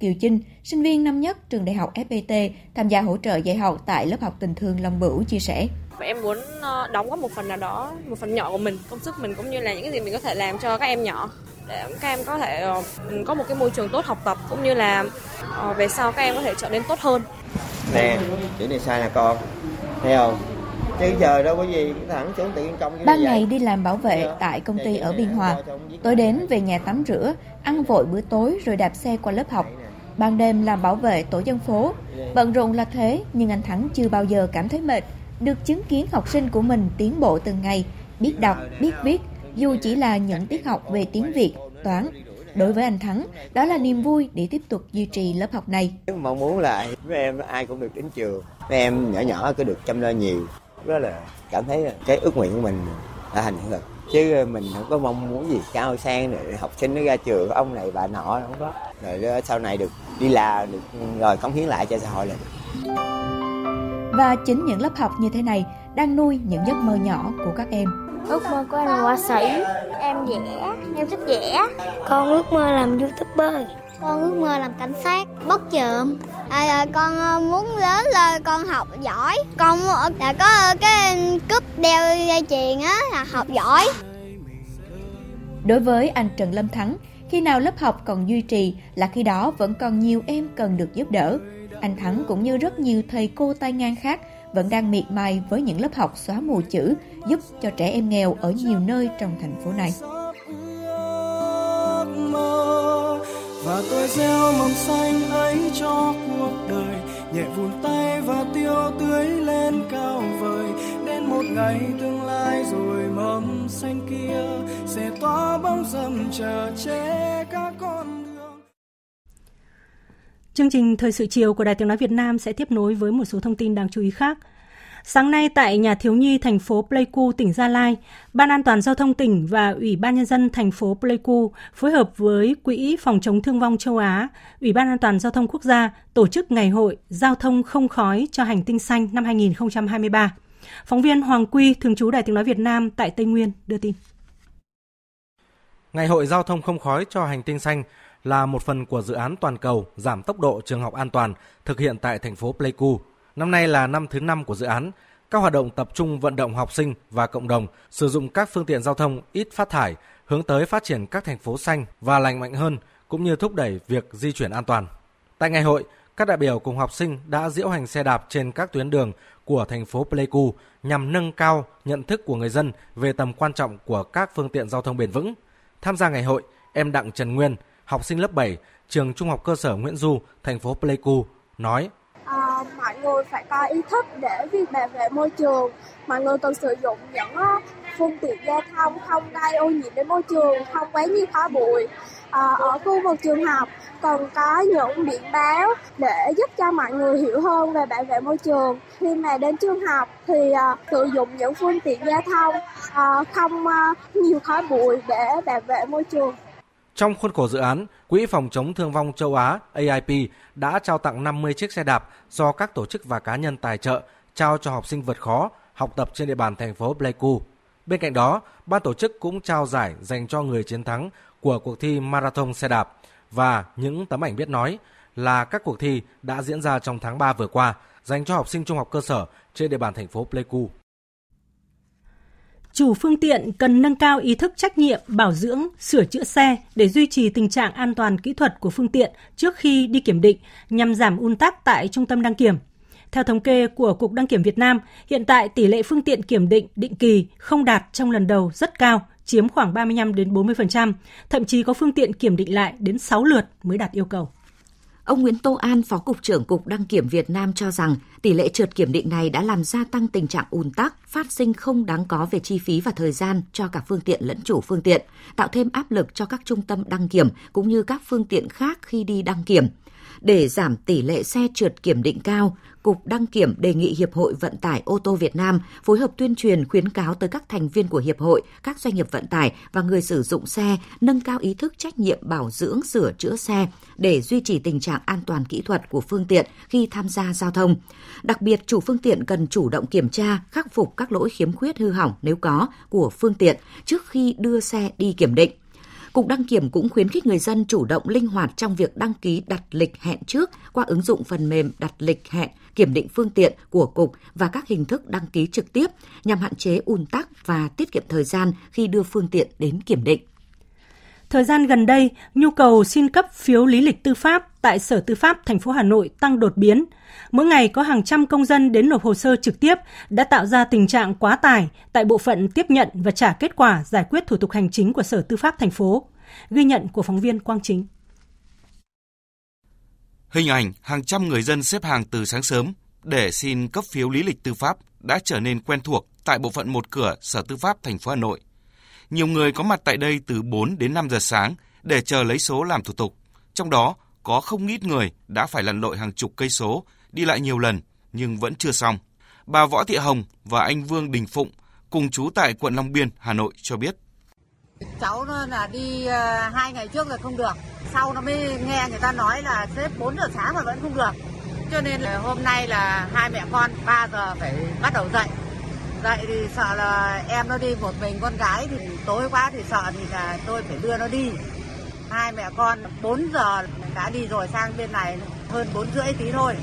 Kiều Chinh, sinh viên năm nhất trường đại học FPT, tham gia hỗ trợ dạy học tại lớp học tình thương Long Bửu chia sẻ.
Em muốn ờ, đóng góp một phần nào đó, một phần nhỏ của mình, công sức mình cũng như là những cái gì mình có thể làm cho các em nhỏ để các em có thể ờ, có một cái môi trường tốt học tập cũng như là ờ, về sau các em có thể trở nên tốt hơn.
Nè, chữ này sai nè con, thấy không? Chứ giờ đâu có gì, thẳng xuống tự nhiên công
Ban ngày đi làm bảo vệ tại công ty ở Biên Hòa, tối đến về nhà tắm rửa, ăn vội bữa tối rồi đạp xe qua lớp học. Ban đêm làm bảo vệ tổ dân phố. Bận rộn là thế, nhưng anh Thắng chưa bao giờ cảm thấy mệt. Được chứng kiến học sinh của mình tiến bộ từng ngày, biết đọc, biết viết, dù chỉ là những tiết học về tiếng Việt, toán. Đối với anh Thắng, đó là niềm vui để tiếp tục duy trì lớp học này.
Mong muốn là mấy em ai cũng được đến trường, mấy em nhỏ nhỏ cứ được chăm lo nhiều. Đó là cảm thấy cái ước nguyện của mình đã thành hiện thực. Chứ mình không có mong muốn gì cao sang để học sinh nó ra trường ông này bà nọ không có. Rồi sau này được đi làm được rồi cống hiến lại cho xã hội là được.
Và chính những lớp học như thế này đang nuôi những giấc mơ nhỏ của các em.
Ước mơ của em là họa sĩ. Em vẽ, em thích vẽ. Con ước mơ làm youtuber.
Con ước mơ làm cảnh sát, bóc trộm. À, à con ờ, muốn lớn lên con học giỏi. Con ờ, là có ờ, cái cúp đeo dây chuyền á là học giỏi.
Đối với anh Trần Lâm Thắng, khi nào lớp học còn duy trì là khi đó vẫn còn nhiều em cần được giúp đỡ. Anh Thắng cũng như rất nhiều thầy cô tay ngang khác vẫn đang miệt mài với những lớp học xóa mù chữ giúp cho trẻ em nghèo ở nhiều nơi trong thành phố này.
Và tôi gieo mầm xanh ấy cho cuộc đời. Nhẹ vùn tay và tiêu tưới lên cao vời. Đến một ngày tương lai rồi mầm xanh kia sẽ tỏa bóng râm chờ che các con đường.
Chương trình Thời sự chiều của Đài Tiếng Nói Việt Nam sẽ tiếp nối với một số thông tin đáng chú ý khác. Sáng nay tại nhà thiếu nhi thành phố Pleiku, tỉnh Gia Lai, Ban An toàn giao thông tỉnh và Ủy ban nhân dân thành phố Pleiku phối hợp với Quỹ phòng chống thương vong châu Á, Ủy ban An toàn giao thông quốc gia tổ chức ngày hội Giao thông không khói cho hành tinh xanh năm 2023. Phóng viên Hoàng Quy, thường trú Đài Tiếng nói Việt Nam tại Tây Nguyên đưa tin.
Ngày hội Giao thông không khói cho hành tinh xanh là một phần của dự án toàn cầu giảm tốc độ trường học an toàn thực hiện tại thành phố Pleiku. Năm nay là năm thứ năm của dự án. Các hoạt động tập trung vận động học sinh và cộng đồng sử dụng các phương tiện giao thông ít phát thải, hướng tới phát triển các thành phố xanh và lành mạnh hơn, cũng như thúc đẩy việc di chuyển an toàn. Tại ngày hội, các đại biểu cùng học sinh đã diễu hành xe đạp trên các tuyến đường của thành phố Pleiku nhằm nâng cao nhận thức của người dân về tầm quan trọng của các phương tiện giao thông bền vững. Tham gia ngày hội, em Đặng Trần Nguyên, học sinh lớp 7, trường Trung học cơ sở Nguyễn Du, thành phố Pleiku, nói
à, mọi người phải có ý thức để việc bảo vệ môi trường. Mọi người cần sử dụng những uh, phương tiện giao thông không gây ô nhiễm đến môi trường không quá nhiều khói bụi à, ở khu vực trường học. Cần có những biển báo để giúp cho mọi người hiểu hơn về bảo vệ môi trường. Khi mà đến trường học thì à, sử dụng những phương tiện giao thông à, không à, nhiều khói bụi để bảo vệ môi trường
trong khuôn khổ dự án, Quỹ phòng chống thương vong châu Á AIP đã trao tặng 50 chiếc xe đạp do các tổ chức và cá nhân tài trợ trao cho học sinh vượt khó học tập trên địa bàn thành phố Pleiku. Bên cạnh đó, ban tổ chức cũng trao giải dành cho người chiến thắng của cuộc thi marathon xe đạp và những tấm ảnh biết nói là các cuộc thi đã diễn ra trong tháng 3 vừa qua dành cho học sinh trung học cơ sở trên địa bàn thành phố Pleiku
chủ phương tiện cần nâng cao ý thức trách nhiệm bảo dưỡng, sửa chữa xe để duy trì tình trạng an toàn kỹ thuật của phương tiện trước khi đi kiểm định nhằm giảm un tắc tại trung tâm đăng kiểm. Theo thống kê của Cục Đăng kiểm Việt Nam, hiện tại tỷ lệ phương tiện kiểm định định kỳ không đạt trong lần đầu rất cao, chiếm khoảng 35 đến 40%, thậm chí có phương tiện kiểm định lại đến 6 lượt mới đạt yêu cầu.
Ông Nguyễn Tô An, Phó Cục trưởng Cục Đăng kiểm Việt Nam cho rằng tỷ lệ trượt kiểm định này đã làm gia tăng tình trạng ùn tắc, phát sinh không đáng có về chi phí và thời gian cho cả phương tiện lẫn chủ phương tiện, tạo thêm áp lực cho các trung tâm đăng kiểm cũng như các phương tiện khác khi đi đăng kiểm. Để giảm tỷ lệ xe trượt kiểm định cao, Cục Đăng kiểm đề nghị Hiệp hội Vận tải ô tô Việt Nam phối hợp tuyên truyền khuyến cáo tới các thành viên của Hiệp hội, các doanh nghiệp vận tải và người sử dụng xe nâng cao ý thức trách nhiệm bảo dưỡng sửa chữa xe để duy trì tình trạng an toàn kỹ thuật của phương tiện khi tham gia giao thông. Đặc biệt, chủ phương tiện cần chủ động kiểm tra, khắc phục các lỗi khiếm khuyết hư hỏng nếu có của phương tiện trước khi đưa xe đi kiểm định. Cục đăng kiểm cũng khuyến khích người dân chủ động linh hoạt trong việc đăng ký đặt lịch hẹn trước qua ứng dụng phần mềm đặt lịch hẹn, kiểm định phương tiện của cục và các hình thức đăng ký trực tiếp nhằm hạn chế ùn tắc và tiết kiệm thời gian khi đưa phương tiện đến kiểm định.
Thời gian gần đây, nhu cầu xin cấp phiếu lý lịch tư pháp tại Sở Tư pháp thành phố Hà Nội tăng đột biến. Mỗi ngày có hàng trăm công dân đến nộp hồ sơ trực tiếp đã tạo ra tình trạng quá tải tại bộ phận tiếp nhận và trả kết quả giải quyết thủ tục hành chính của Sở Tư pháp thành phố. Ghi nhận của phóng viên Quang Chính.
Hình ảnh hàng trăm người dân xếp hàng từ sáng sớm để xin cấp phiếu lý lịch tư pháp đã trở nên quen thuộc tại bộ phận một cửa Sở Tư pháp thành phố Hà Nội. Nhiều người có mặt tại đây từ 4 đến 5 giờ sáng để chờ lấy số làm thủ tục. Trong đó có không ít người đã phải lặn lội hàng chục cây số, đi lại nhiều lần nhưng vẫn chưa xong. Bà Võ Thị Hồng và anh Vương Đình Phụng cùng chú tại quận Long Biên, Hà Nội cho biết.
Cháu nó là đi ờ, hai ngày trước là không được, sau nó mới nghe người ta nói là xếp 4 giờ sáng mà vẫn không được. Cho nên là hôm nay là hai mẹ con 3 giờ phải bắt đầu dậy. Dậy thì sợ là em nó đi một mình con gái thì tối quá thì sợ thì là tôi phải đưa nó đi. Hai mẹ con 4 giờ đã đi rồi sang bên này hơn 4 rưỡi tí thôi.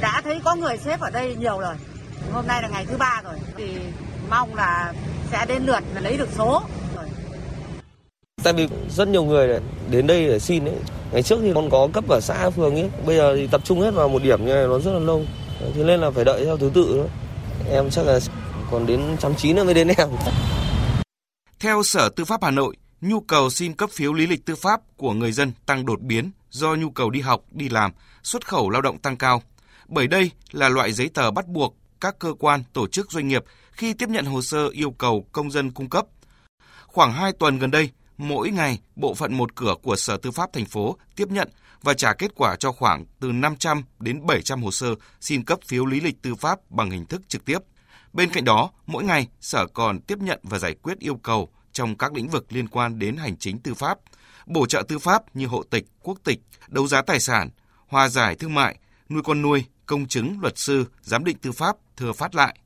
Đã thấy có người xếp ở đây nhiều rồi. Hôm nay là ngày thứ ba rồi thì mong là sẽ đến lượt lấy được số
tại vì rất nhiều người đến đây để xin ấy
ngày trước thì còn có cấp ở xã phường ấy bây giờ thì tập trung hết vào một điểm như này, nó rất là lâu thế nên là phải đợi theo thứ tự đó em chắc là còn đến trăm chín nữa mới đến em
theo Sở Tư pháp Hà Nội, nhu cầu xin cấp phiếu lý lịch tư pháp của người dân tăng đột biến do nhu cầu đi học, đi làm, xuất khẩu lao động tăng cao. Bởi đây là loại giấy tờ bắt buộc các cơ quan, tổ chức doanh nghiệp khi tiếp nhận hồ sơ yêu cầu công dân cung cấp. Khoảng 2 tuần gần đây, mỗi ngày bộ phận một cửa của Sở Tư pháp thành phố tiếp nhận và trả kết quả cho khoảng từ 500 đến 700 hồ sơ xin cấp phiếu lý lịch tư pháp bằng hình thức trực tiếp. Bên cạnh đó, mỗi ngày Sở còn tiếp nhận và giải quyết yêu cầu trong các lĩnh vực liên quan đến hành chính tư pháp, bổ trợ tư pháp như hộ tịch, quốc tịch, đấu giá tài sản, hòa giải thương mại, nuôi con nuôi, công chứng, luật sư, giám định tư pháp thừa phát lại.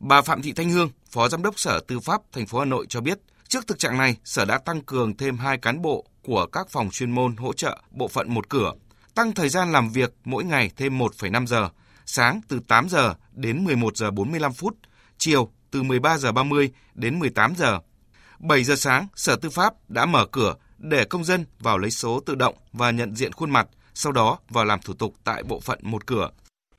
Bà Phạm Thị Thanh Hương, Phó Giám đốc Sở Tư pháp thành phố Hà Nội cho biết, trước thực trạng này, Sở đã tăng cường thêm hai cán bộ của các phòng chuyên môn hỗ trợ bộ phận một cửa, tăng thời gian làm việc mỗi ngày thêm 1,5 giờ, sáng từ 8 giờ đến 11 giờ 45 phút, chiều từ 13 giờ 30 đến 18 giờ. 7 giờ sáng, Sở Tư pháp đã mở cửa để công dân vào lấy số tự động và nhận diện khuôn mặt, sau đó vào làm thủ tục tại bộ phận một cửa.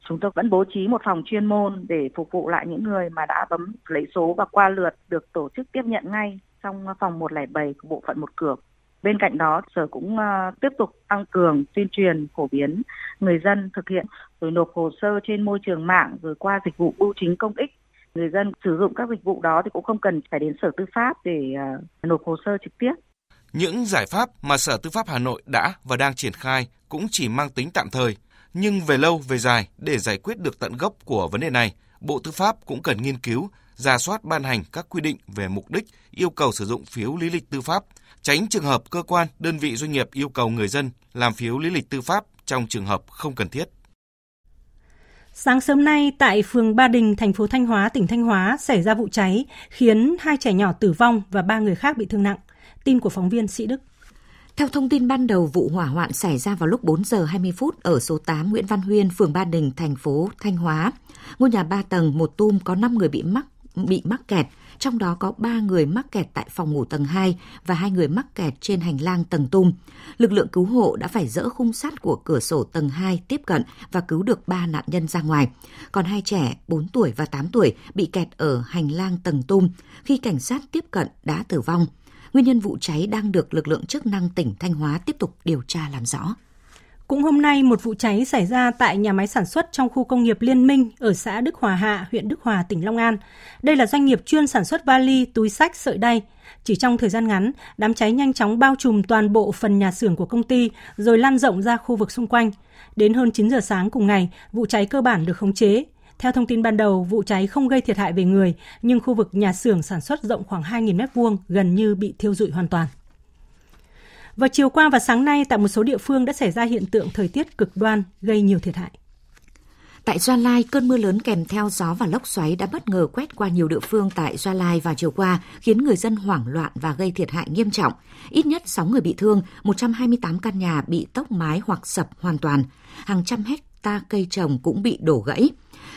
Chúng tôi vẫn bố trí một phòng chuyên môn để phục vụ lại những người mà đã bấm lấy số và qua lượt được tổ chức tiếp nhận ngay trong phòng 107 của bộ phận một cửa. Bên cạnh đó, Sở cũng ờ, tiếp tục tăng cường tuyên truyền phổ biến người dân thực hiện rồi nộp hồ sơ trên môi trường mạng rồi qua dịch vụ bưu chính công ích. Người dân sử dụng các dịch vụ đó thì cũng không cần phải đến Sở Tư pháp để ờ, nộp hồ sơ trực tiếp.
Những giải pháp mà Sở Tư pháp Hà Nội đã và đang triển khai cũng chỉ mang tính tạm thời, nhưng về lâu về dài để giải quyết được tận gốc của vấn đề này, Bộ Tư pháp cũng cần nghiên cứu, ra soát ban hành các quy định về mục đích, yêu cầu sử dụng phiếu lý lịch tư pháp, tránh trường hợp cơ quan, đơn vị doanh nghiệp yêu cầu người dân làm phiếu lý lịch tư pháp trong trường hợp không cần thiết.
Sáng sớm nay tại phường Ba Đình, thành phố Thanh Hóa, tỉnh Thanh Hóa xảy ra vụ cháy khiến hai trẻ nhỏ tử vong và ba người khác bị thương nặng. Tin của phóng viên Sĩ Đức.
Theo thông tin ban đầu, vụ hỏa hoạn xảy ra vào lúc 4 giờ 20 phút ở số 8 Nguyễn Văn Huyên, phường Ba Đình, thành phố Thanh Hóa. Ngôi nhà 3 tầng, một tum có 5 người bị mắc bị mắc kẹt, trong đó có 3 người mắc kẹt tại phòng ngủ tầng 2 và hai người mắc kẹt trên hành lang tầng tum. Lực lượng cứu hộ đã phải dỡ khung sắt của cửa sổ tầng 2 tiếp cận và cứu được 3 nạn nhân ra ngoài. Còn hai trẻ 4 tuổi và 8 tuổi bị kẹt ở hành lang tầng tum. Khi cảnh sát tiếp cận đã tử vong. Nguyên nhân vụ cháy đang được lực lượng chức năng tỉnh Thanh Hóa tiếp tục điều tra làm rõ.
Cũng hôm nay, một vụ cháy xảy ra tại nhà máy sản xuất trong khu công nghiệp Liên Minh ở xã Đức Hòa Hạ, huyện Đức Hòa, tỉnh Long An. Đây là doanh nghiệp chuyên sản xuất vali, túi sách, sợi đay. Chỉ trong thời gian ngắn, đám cháy nhanh chóng bao trùm toàn bộ phần nhà xưởng của công ty, rồi lan rộng ra khu vực xung quanh. Đến hơn 9 giờ sáng cùng ngày, vụ cháy cơ bản được khống chế. Theo thông tin ban đầu, vụ cháy không gây thiệt hại về người, nhưng khu vực nhà xưởng sản xuất rộng khoảng 2.000 m2 gần như bị thiêu rụi hoàn toàn. Vào chiều qua và sáng nay, tại một số địa phương đã xảy ra hiện tượng thời tiết cực đoan gây nhiều thiệt hại.
Tại Gia Lai, cơn mưa lớn kèm theo gió và lốc xoáy đã bất ngờ quét qua nhiều địa phương tại Gia Lai vào chiều qua, khiến người dân hoảng loạn và gây thiệt hại nghiêm trọng. Ít nhất 6 người bị thương, 128 căn nhà bị tốc mái hoặc sập hoàn toàn. Hàng trăm hecta cây trồng cũng bị đổ gãy.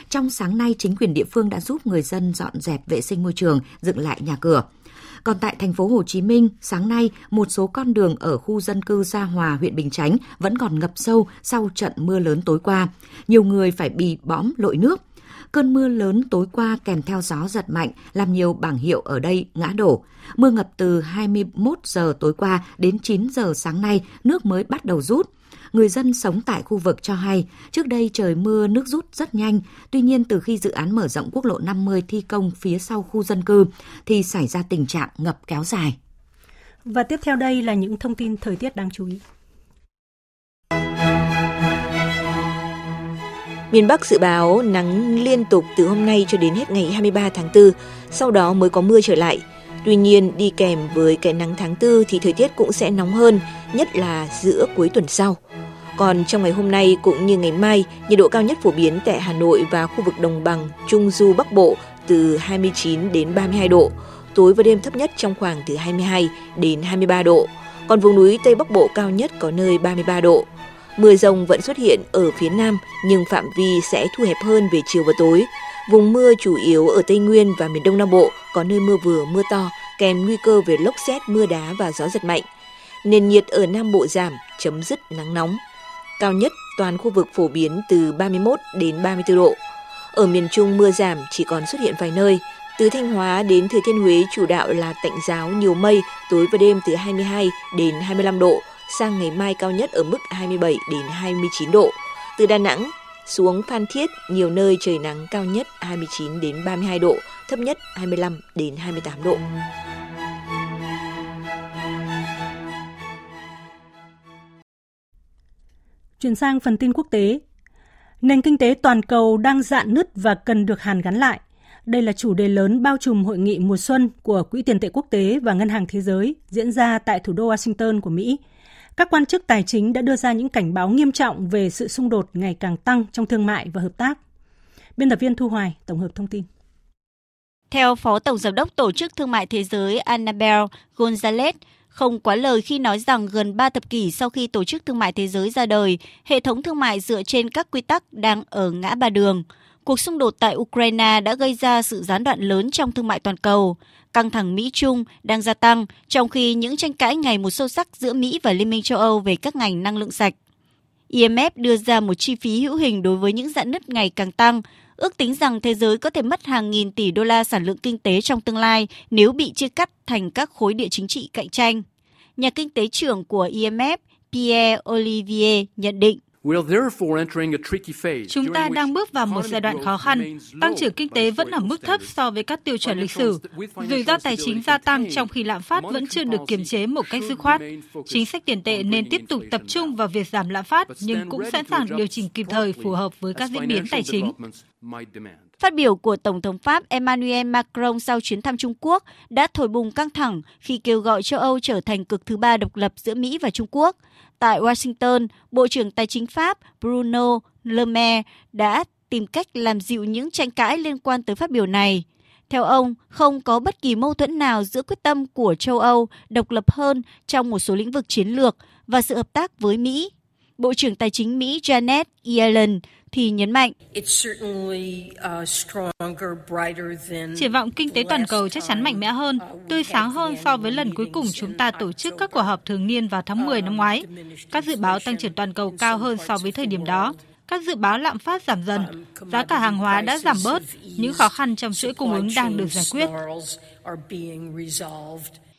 Trong sáng nay, chính quyền địa phương đã giúp người dân dọn dẹp vệ sinh môi trường, dựng lại nhà cửa. Còn tại thành phố Hồ Chí Minh, sáng nay, một số con đường ở khu dân cư Gia Hòa, huyện Bình Chánh vẫn còn ngập sâu sau trận mưa lớn tối qua. Nhiều người phải bị bõm lội nước. Cơn mưa lớn tối qua kèm theo gió giật mạnh làm nhiều bảng hiệu ở đây ngã đổ. Mưa ngập từ 21 giờ tối qua đến 9 giờ sáng nay, nước mới bắt đầu rút người dân sống tại khu vực cho hay, trước đây trời mưa nước rút rất nhanh, tuy nhiên từ khi dự án mở rộng quốc lộ 50 thi công phía sau khu dân cư thì xảy ra tình trạng ngập kéo dài.
Và tiếp theo đây là những thông tin thời tiết đáng chú ý.
Miền Bắc dự báo nắng liên tục từ hôm nay cho đến hết ngày 23 tháng 4, sau đó mới có mưa trở lại. Tuy nhiên, đi kèm với cái nắng tháng 4 thì thời tiết cũng sẽ nóng hơn, nhất là giữa cuối tuần sau. Còn trong ngày hôm nay cũng như ngày mai, nhiệt độ cao nhất phổ biến tại Hà Nội và khu vực đồng bằng, Trung Du Bắc Bộ từ 29 đến 32 độ, tối và đêm thấp nhất trong khoảng từ 22 đến 23 độ. Còn vùng núi Tây Bắc Bộ cao nhất có nơi 33 độ. Mưa rông vẫn xuất hiện ở phía Nam nhưng phạm vi sẽ thu hẹp hơn về chiều và tối. Vùng mưa chủ yếu ở Tây Nguyên và miền Đông Nam Bộ có nơi mưa vừa mưa to kèm nguy cơ về lốc xét, mưa đá và gió giật mạnh. Nền nhiệt ở Nam Bộ giảm, chấm dứt nắng nóng. Cao nhất toàn khu vực phổ biến từ 31 đến 34 độ. Ở miền Trung mưa giảm chỉ còn xuất hiện vài nơi. Từ Thanh Hóa đến Thừa Thiên Huế chủ đạo là tạnh giáo nhiều mây, tối và đêm từ 22 đến 25 độ, sang ngày mai cao nhất ở mức 27 đến 29 độ. Từ Đà Nẵng xuống Phan Thiết, nhiều nơi trời nắng cao nhất 29 đến 32 độ, thấp nhất 25 đến 28 độ.
Chuyển sang phần tin quốc tế. Nền kinh tế toàn cầu đang dạn nứt và cần được hàn gắn lại. Đây là chủ đề lớn bao trùm hội nghị mùa xuân của Quỹ tiền tệ quốc tế và Ngân hàng Thế giới diễn ra tại thủ đô Washington của Mỹ. Các quan chức tài chính đã đưa ra những cảnh báo nghiêm trọng về sự xung đột ngày càng tăng trong thương mại và hợp tác. Biên tập viên Thu Hoài tổng hợp thông tin.
Theo Phó Tổng Giám đốc Tổ chức Thương mại Thế giới Annabel Gonzalez, không quá lời khi nói rằng gần 3 thập kỷ sau khi Tổ chức Thương mại Thế giới ra đời, hệ thống thương mại dựa trên các quy tắc đang ở ngã ba đường. Cuộc xung đột tại Ukraine đã gây ra sự gián đoạn lớn trong thương mại toàn cầu. Căng thẳng Mỹ-Trung đang gia tăng, trong khi những tranh cãi ngày một sâu sắc giữa Mỹ và Liên minh châu Âu về các ngành năng lượng sạch. IMF đưa ra một chi phí hữu hình đối với những dạn nứt ngày càng tăng, ước tính rằng thế giới có thể mất hàng nghìn tỷ đô la sản lượng kinh tế trong tương lai nếu bị chia cắt thành các khối địa chính trị cạnh tranh. Nhà kinh tế trưởng của IMF Pierre Olivier nhận định
Chúng ta đang bước vào một giai đoạn khó khăn. Tăng trưởng kinh tế vẫn ở mức thấp so với các tiêu chuẩn lịch sử. Rủi ro tài chính gia tăng trong khi lạm phát vẫn chưa được kiềm chế một cách dứt khoát. Chính sách tiền tệ nên tiếp tục tập trung vào việc giảm lạm phát, nhưng cũng sẵn sàng điều chỉnh kịp thời phù hợp với các diễn biến tài chính.
Phát biểu của Tổng thống Pháp Emmanuel Macron sau chuyến thăm Trung Quốc đã thổi bùng căng thẳng khi kêu gọi châu Âu trở thành cực thứ ba độc lập giữa Mỹ và Trung Quốc. Tại Washington, Bộ trưởng Tài chính Pháp Bruno Le Maire đã tìm cách làm dịu những tranh cãi liên quan tới phát biểu này. Theo ông, không có bất kỳ mâu thuẫn nào giữa quyết tâm của châu Âu độc lập hơn trong một số lĩnh vực chiến lược và sự hợp tác với Mỹ. Bộ trưởng Tài chính Mỹ Janet Yellen thì nhấn mạnh.
Triển vọng kinh tế toàn cầu chắc chắn mạnh mẽ hơn, tươi sáng hơn so với lần cuối cùng chúng ta tổ chức các cuộc họp thường niên vào tháng 10 năm ngoái. Các dự báo tăng trưởng toàn cầu cao hơn so với thời điểm đó. Các dự báo lạm phát giảm dần, giá cả hàng hóa đã giảm bớt, những khó khăn trong chuỗi cung ứng đang được giải quyết.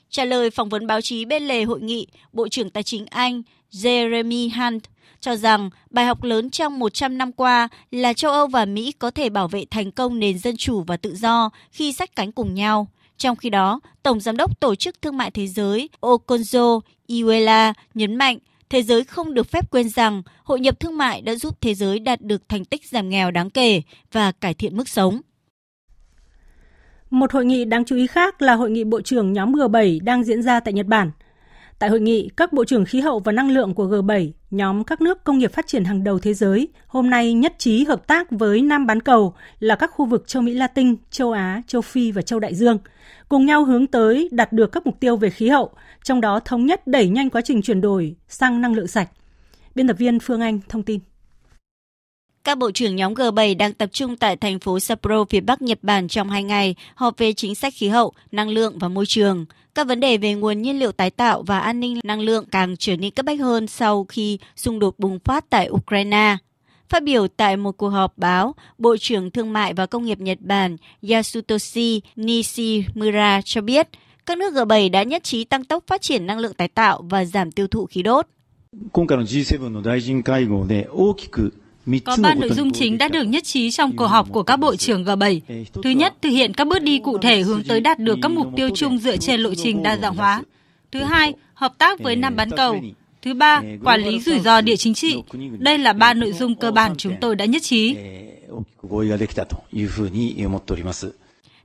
Trả lời phỏng vấn báo chí bên lề hội nghị, Bộ trưởng Tài chính Anh Jeremy Hunt cho rằng bài học lớn trong 100 năm qua là châu Âu và Mỹ có thể bảo vệ thành công nền dân chủ và tự do khi sát cánh cùng nhau. Trong khi đó, Tổng Giám đốc Tổ chức Thương mại Thế giới Okonjo Iweala nhấn mạnh thế giới không được phép quên rằng hội nhập thương mại đã giúp thế giới đạt được thành tích giảm nghèo đáng kể và cải thiện mức sống.
Một hội nghị đáng chú ý khác là hội nghị bộ trưởng nhóm G7 đang diễn ra tại Nhật Bản – Tại hội nghị, các bộ trưởng khí hậu và năng lượng của G7, nhóm các nước công nghiệp phát triển hàng đầu thế giới, hôm nay nhất trí hợp tác với Nam bán cầu là các khu vực châu Mỹ Latin, châu Á, châu Phi và châu Đại Dương, cùng nhau hướng tới đạt được các mục tiêu về khí hậu, trong đó thống nhất đẩy nhanh quá trình chuyển đổi sang năng lượng sạch. Biên tập viên Phương Anh thông tin.
Các bộ trưởng nhóm G7 đang tập trung tại thành phố Sapporo, phía Bắc Nhật Bản trong hai ngày, họp về chính sách khí hậu, năng lượng và môi trường. Các vấn đề về nguồn nhiên liệu tái tạo và an ninh năng lượng càng trở nên cấp bách hơn sau khi xung đột bùng phát tại Ukraine. Phát biểu tại một cuộc họp báo, Bộ trưởng Thương mại và Công nghiệp Nhật Bản Yasutoshi Nishimura cho biết, các nước G7 đã nhất trí tăng tốc phát triển năng lượng tái tạo và giảm tiêu thụ khí đốt.
Có ba nội dung chính đã được nhất trí trong cuộc họp của các bộ trưởng G7. Thứ nhất, thực hiện các bước đi cụ thể hướng tới đạt được các mục tiêu chung dựa trên lộ trình đa dạng hóa. Thứ hai, hợp tác với Nam bán cầu. Thứ ba, quản lý rủi ro địa chính trị. Đây là ba nội dung cơ bản chúng tôi đã nhất trí.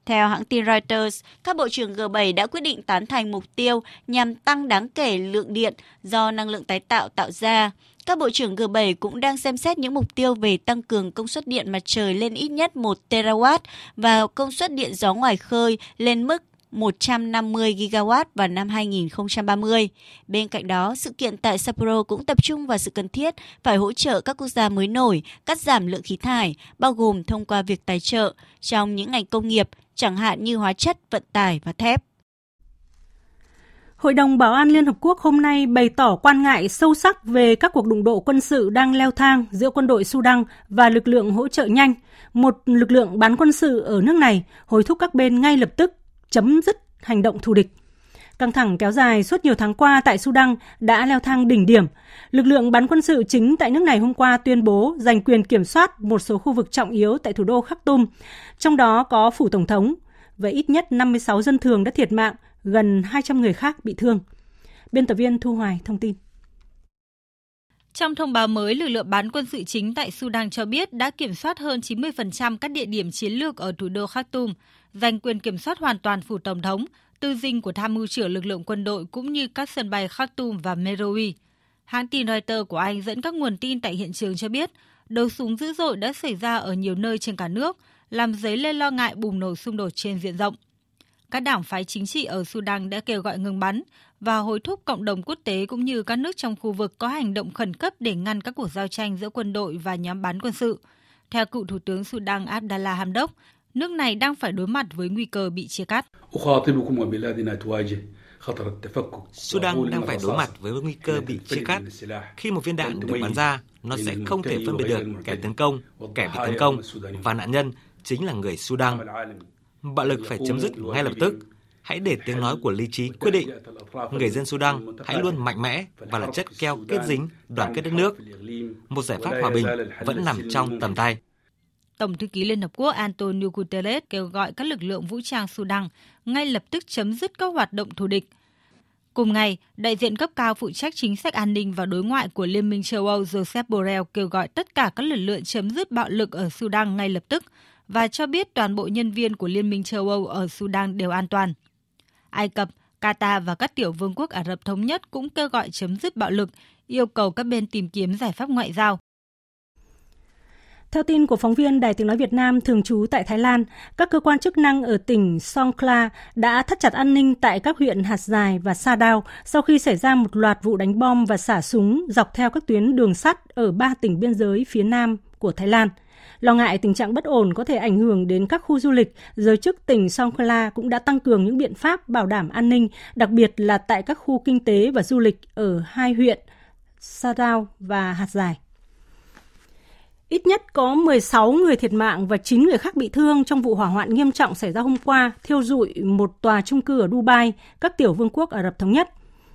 Theo hãng tin Reuters, các bộ trưởng G7 đã quyết định tán thành mục tiêu nhằm tăng đáng kể lượng điện do năng lượng tái tạo tạo ra. Các bộ trưởng G7 cũng đang xem xét những mục tiêu về tăng cường công suất điện mặt trời lên ít nhất 1 terawatt và công suất điện gió ngoài khơi lên mức 150 gigawatt vào năm 2030. Bên cạnh đó, sự kiện tại Sapporo cũng tập trung vào sự cần thiết phải hỗ trợ các quốc gia mới nổi cắt giảm lượng khí thải, bao gồm thông qua việc tài trợ trong những ngành công nghiệp, chẳng hạn như hóa chất, vận tải và thép.
Hội đồng Bảo an Liên Hợp Quốc hôm nay bày tỏ quan ngại sâu sắc về các cuộc đụng độ quân sự đang leo thang giữa quân đội Sudan và lực lượng hỗ trợ nhanh, một lực lượng bán quân sự ở nước này, hối thúc các bên ngay lập tức chấm dứt hành động thù địch. Căng thẳng kéo dài suốt nhiều tháng qua tại Sudan đã leo thang đỉnh điểm. Lực lượng bán quân sự chính tại nước này hôm qua tuyên bố giành quyền kiểm soát một số khu vực trọng yếu tại thủ đô Khartoum, trong đó có phủ tổng thống, và ít nhất 56 dân thường đã thiệt mạng, gần 200 người khác bị thương. Biên tập viên Thu Hoài thông tin.
Trong thông báo mới, lực lượng bán quân sự chính tại Sudan cho biết đã kiểm soát hơn 90% các địa điểm chiến lược ở thủ đô Khartoum, giành quyền kiểm soát hoàn toàn phủ tổng thống, tư dinh của tham mưu trưởng lực lượng quân đội cũng như các sân bay Khartoum và Meroe. Hãng tin Reuters của Anh dẫn các nguồn tin tại hiện trường cho biết, đấu súng dữ dội đã xảy ra ở nhiều nơi trên cả nước, làm dấy lên lo ngại bùng nổ xung đột trên diện rộng. Các đảng phái chính trị ở Sudan đã kêu gọi ngừng bắn và hối thúc cộng đồng quốc tế cũng như các nước trong khu vực có hành động khẩn cấp để ngăn các cuộc giao tranh giữa quân đội và nhóm bán quân sự. Theo cựu Thủ tướng Sudan Abdallah Hamdok, nước này đang phải đối mặt với nguy cơ bị chia cắt.
Sudan đang phải đối mặt với nguy cơ bị chia cắt. Khi một viên đạn được bắn ra, nó sẽ không thể phân biệt được kẻ tấn công, kẻ bị tấn công và nạn nhân chính là người Sudan. Bạo lực phải chấm dứt ngay lập tức. Hãy để tiếng nói của lý trí quyết định. Người dân Sudan hãy luôn mạnh mẽ và là chất keo kết dính đoàn kết đất nước. Một giải pháp hòa bình vẫn nằm trong tầm tay.
Tổng thư ký Liên Hợp Quốc Antonio Guterres kêu gọi các lực lượng vũ trang Sudan ngay lập tức chấm dứt các hoạt động thù địch. Cùng ngày, đại diện cấp cao phụ trách chính sách an ninh và đối ngoại của Liên minh châu Âu Joseph Borrell kêu gọi tất cả các lực lượng chấm dứt bạo lực ở Sudan ngay lập tức và cho biết toàn bộ nhân viên của Liên minh châu Âu ở Sudan đều an toàn. Ai Cập, Qatar và các tiểu vương quốc Ả Rập Thống Nhất cũng kêu gọi chấm dứt bạo lực, yêu cầu các bên tìm kiếm giải pháp ngoại giao.
Theo tin của phóng viên Đài Tiếng Nói Việt Nam thường trú tại Thái Lan, các cơ quan chức năng ở tỉnh Songkhla đã thắt chặt an ninh tại các huyện Hạt Dài và Sa Đao sau khi xảy ra một loạt vụ đánh bom và xả súng dọc theo các tuyến đường sắt ở ba tỉnh biên giới phía nam của Thái Lan. Lo ngại tình trạng bất ổn có thể ảnh hưởng đến các khu du lịch, giới chức tỉnh Songkhla cũng đã tăng cường những biện pháp bảo đảm an ninh, đặc biệt là tại các khu kinh tế và du lịch ở hai huyện Sadao và Hạt Dài. Ít nhất có 16 người thiệt mạng và 9 người khác bị thương trong vụ hỏa hoạn nghiêm trọng xảy ra hôm qua, thiêu dụi một tòa trung cư ở Dubai, các tiểu vương quốc Ả Rập Thống Nhất.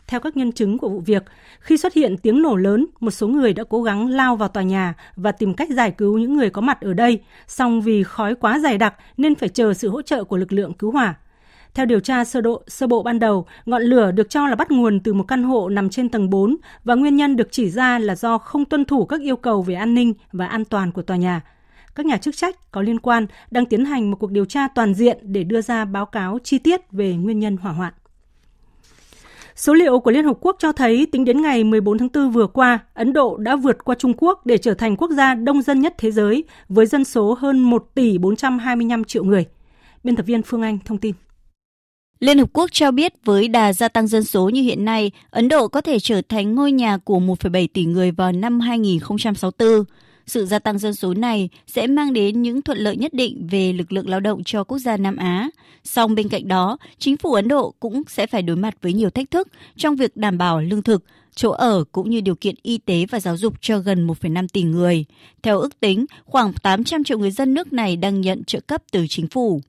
Theo các nhân chứng của vụ việc, khi xuất hiện tiếng nổ lớn, một số người đã cố gắng lao vào tòa nhà và tìm cách giải cứu những người có mặt ở đây, song vì khói quá dày đặc nên phải chờ sự hỗ trợ của lực lượng cứu hỏa. Theo điều tra sơ độ sơ bộ ban đầu, ngọn lửa được cho là bắt nguồn từ một căn hộ nằm trên tầng 4 và nguyên nhân được chỉ ra là do không tuân thủ các yêu cầu về an ninh và an toàn của tòa nhà. Các nhà chức trách có liên quan đang tiến hành một cuộc điều tra toàn diện để đưa ra báo cáo chi tiết về nguyên nhân hỏa hoạn. Số liệu của Liên Hợp Quốc cho thấy tính đến ngày 14 tháng 4 vừa qua, Ấn Độ đã vượt qua Trung Quốc để trở thành quốc gia đông dân nhất thế giới với dân số hơn 1 tỷ 425 triệu người. Biên tập viên Phương Anh thông tin.
Liên Hợp Quốc cho biết với đà gia tăng dân số như hiện nay, Ấn Độ có thể trở thành ngôi nhà của 1,7 tỷ người vào năm 2064. Sự gia tăng dân số này sẽ mang đến những thuận lợi nhất định về lực lượng lao động cho quốc gia Nam Á. Song bên cạnh đó, chính phủ Ấn Độ cũng sẽ phải đối mặt với nhiều thách thức trong việc đảm bảo lương thực, chỗ ở cũng như điều kiện y tế và giáo dục cho gần 1,5 tỷ người. Theo ước tính, khoảng 800 triệu người dân nước này đang nhận trợ cấp từ chính phủ.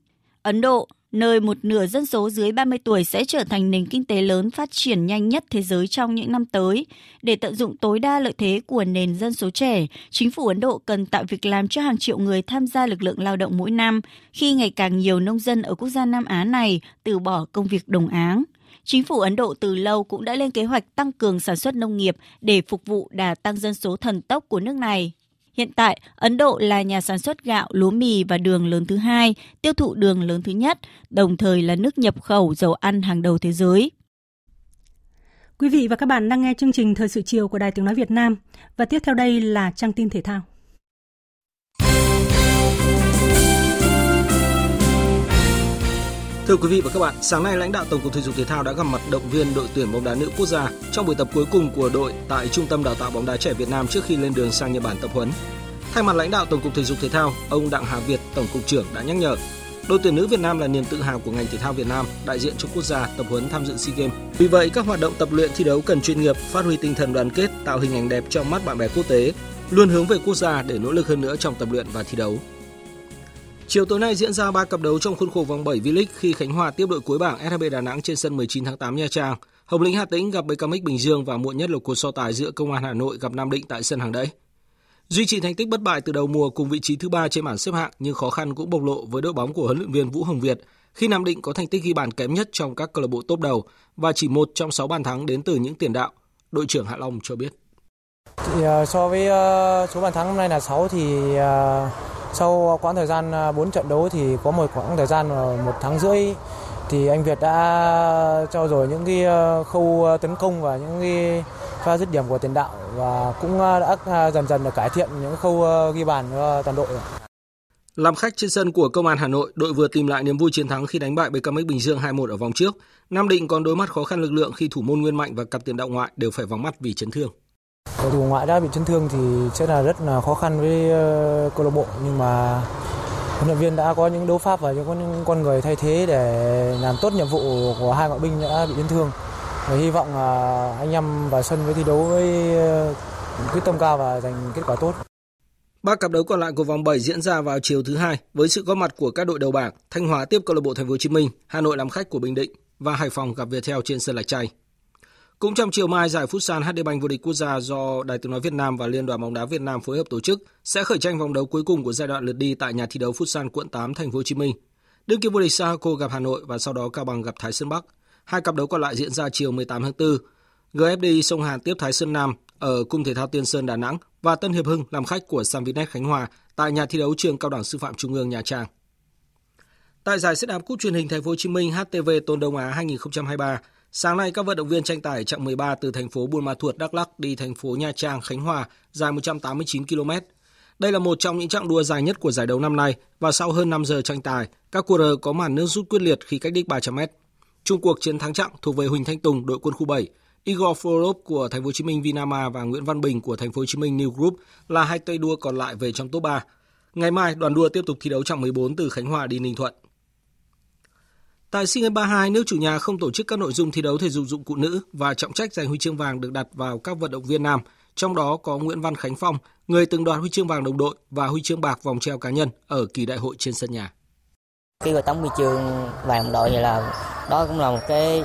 Ấn Độ nơi một nửa dân số dưới 30 tuổi sẽ trở thành nền kinh tế lớn phát triển nhanh nhất thế giới trong những năm tới. Để tận dụng tối đa lợi thế của nền dân số trẻ, chính phủ Ấn Độ cần tạo việc làm cho hàng triệu người tham gia lực lượng lao động mỗi năm, khi ngày càng nhiều nông dân ở quốc gia Nam Á này từ bỏ công việc đồng áng. Chính phủ Ấn Độ từ lâu cũng đã lên kế hoạch tăng cường sản xuất nông nghiệp để phục vụ đà tăng dân số thần tốc của nước này. Hiện tại, Ấn Độ là nhà sản xuất gạo, lúa mì và đường lớn thứ hai, tiêu thụ đường lớn thứ nhất, đồng thời là nước nhập khẩu dầu ăn hàng đầu thế giới.
Quý vị và các bạn đang nghe chương trình Thời sự chiều của Đài Tiếng Nói Việt Nam và tiếp theo đây là trang tin thể thao.
Thưa quý vị và các bạn, sáng nay lãnh đạo Tổng cục Thể dục Thể thao đã gặp mặt động viên đội tuyển bóng đá nữ quốc gia trong buổi tập cuối cùng của đội tại Trung tâm Đào tạo bóng đá trẻ Việt Nam trước khi lên đường sang Nhật Bản tập huấn. Thay mặt lãnh đạo Tổng cục Thể dục Thể thao, ông Đặng Hà Việt, Tổng cục trưởng đã nhắc nhở Đội tuyển nữ Việt Nam là niềm tự hào của ngành thể thao Việt Nam, đại diện cho quốc gia tập huấn tham dự SEA Games. Vì vậy, các hoạt động tập luyện thi đấu cần chuyên nghiệp, phát huy tinh thần đoàn kết, tạo hình ảnh đẹp trong mắt bạn bè quốc tế, luôn hướng về quốc gia để nỗ lực hơn nữa trong tập luyện và thi đấu. Chiều tối nay diễn ra 3 cặp đấu trong khuôn khổ vòng 7 V-League khi Khánh Hòa tiếp đội cuối bảng SHB Đà Nẵng trên sân 19 tháng 8 Nha Trang. Hồng Lĩnh Hà Tĩnh gặp BKMX Bình Dương và muộn nhất là cuộc so tài giữa Công an Hà Nội gặp Nam Định tại sân Hàng Đẫy. Duy trì thành tích bất bại từ đầu mùa cùng vị trí thứ ba trên bảng xếp hạng nhưng khó khăn cũng bộc lộ với đội bóng của huấn luyện viên Vũ Hồng Việt khi Nam Định có thành tích ghi bàn kém nhất trong các câu lạc bộ top đầu và chỉ một trong 6 bàn thắng đến từ những tiền đạo. Đội trưởng Hạ Long cho biết.
Thì, uh, so với uh, số bàn thắng hôm nay là 6 thì uh, sau quãng thời gian à, 4 trận đấu thì có một quãng thời gian một tháng rưỡi thì anh Việt đã cho rồi những cái à, khâu à, tấn công và những cái pha dứt điểm của tiền đạo và cũng đã dần dần được cải thiện những khâu ghi bàn cho toàn đội.
Làm khách trên sân của Công an Hà Nội, đội vừa tìm lại niềm vui chiến thắng khi đánh bại BKM Bình Dương 2-1 ở vòng trước. Nam Định còn đối mặt khó khăn lực lượng khi thủ môn Nguyên Mạnh và cặp tiền đạo ngoại đều phải vắng mắt vì chấn thương.
Cầu thủ ngoại đã bị chấn thương thì sẽ là rất là khó khăn với ờ, câu lạc bộ nhưng mà huấn luyện viên đã có những đấu pháp và những con người thay thế để làm tốt nhiệm vụ của hai ngoại binh đã bị chấn thương. Và hy vọng anh em vào sân với thi đấu với ờ, quyết tâm cao và giành kết quả tốt.
Ba cặp đấu còn lại của vòng 7 diễn ra vào chiều thứ hai với sự góp mặt của các đội đầu bảng. Thanh Hóa tiếp câu lạc bộ Thành phố Hồ Chí Minh, Hà Nội làm khách của Bình Định và Hải Phòng gặp Viettel trên sân Lạch Tray. Cũng trong chiều mai, giải Futsal HD Bank vô địch quốc gia do Đài tiếng nói Việt Nam và Liên đoàn bóng đá Việt Nam phối hợp tổ chức sẽ khởi tranh vòng đấu cuối cùng của giai đoạn lượt đi tại nhà thi đấu Futsal quận 8 Thành phố Hồ Chí Minh. Đương kim vô địch Sahako gặp Hà Nội và sau đó Cao Bằng gặp Thái Sơn Bắc. Hai cặp đấu còn lại diễn ra chiều 18 tháng 4. GFD Sông Hàn tiếp Thái Sơn Nam ở Cung Thể thao Tiên Sơn Đà Nẵng và Tân Hiệp Hưng làm khách của Samvinet Khánh Hòa tại nhà thi đấu trường Cao đẳng Sư phạm Trung ương Nha Trang. Tại giải xe đạp cúp truyền hình Thành phố Hồ Chí Minh HTV Tôn Đông Á 2023, sáng nay các vận động viên tranh tải chặng 13 từ thành phố Buôn Ma Thuột, Đắk Lắk đi thành phố Nha Trang, Khánh Hòa dài 189 km. Đây là một trong những chặng đua dài nhất của giải đấu năm nay và sau hơn 5 giờ tranh tài, các cua rờ có màn nước rút quyết liệt khi cách đích 300 m. Trung cuộc chiến thắng chặng thuộc về Huỳnh Thanh Tùng, đội quân khu 7, Igor Florov của Thành phố Hồ Chí Minh Vinama và Nguyễn Văn Bình của Thành phố Hồ Chí Minh New Group là hai tay đua còn lại về trong top 3. Ngày mai, đoàn đua tiếp tục thi đấu chặng 14 từ Khánh Hòa đi Ninh Thuận. Tại SEA Games 32, nước chủ nhà không tổ chức các nội dung thi đấu thể dục dụng cụ nữ và trọng trách giành huy chương vàng được đặt vào các vận động viên nam, trong đó có Nguyễn Văn Khánh Phong, người từng đoạt huy chương vàng đồng đội và huy chương bạc vòng treo cá nhân ở kỳ đại hội trên sân nhà.
Khi vào tấm huy chương vàng đồng đội thì là đó cũng là một cái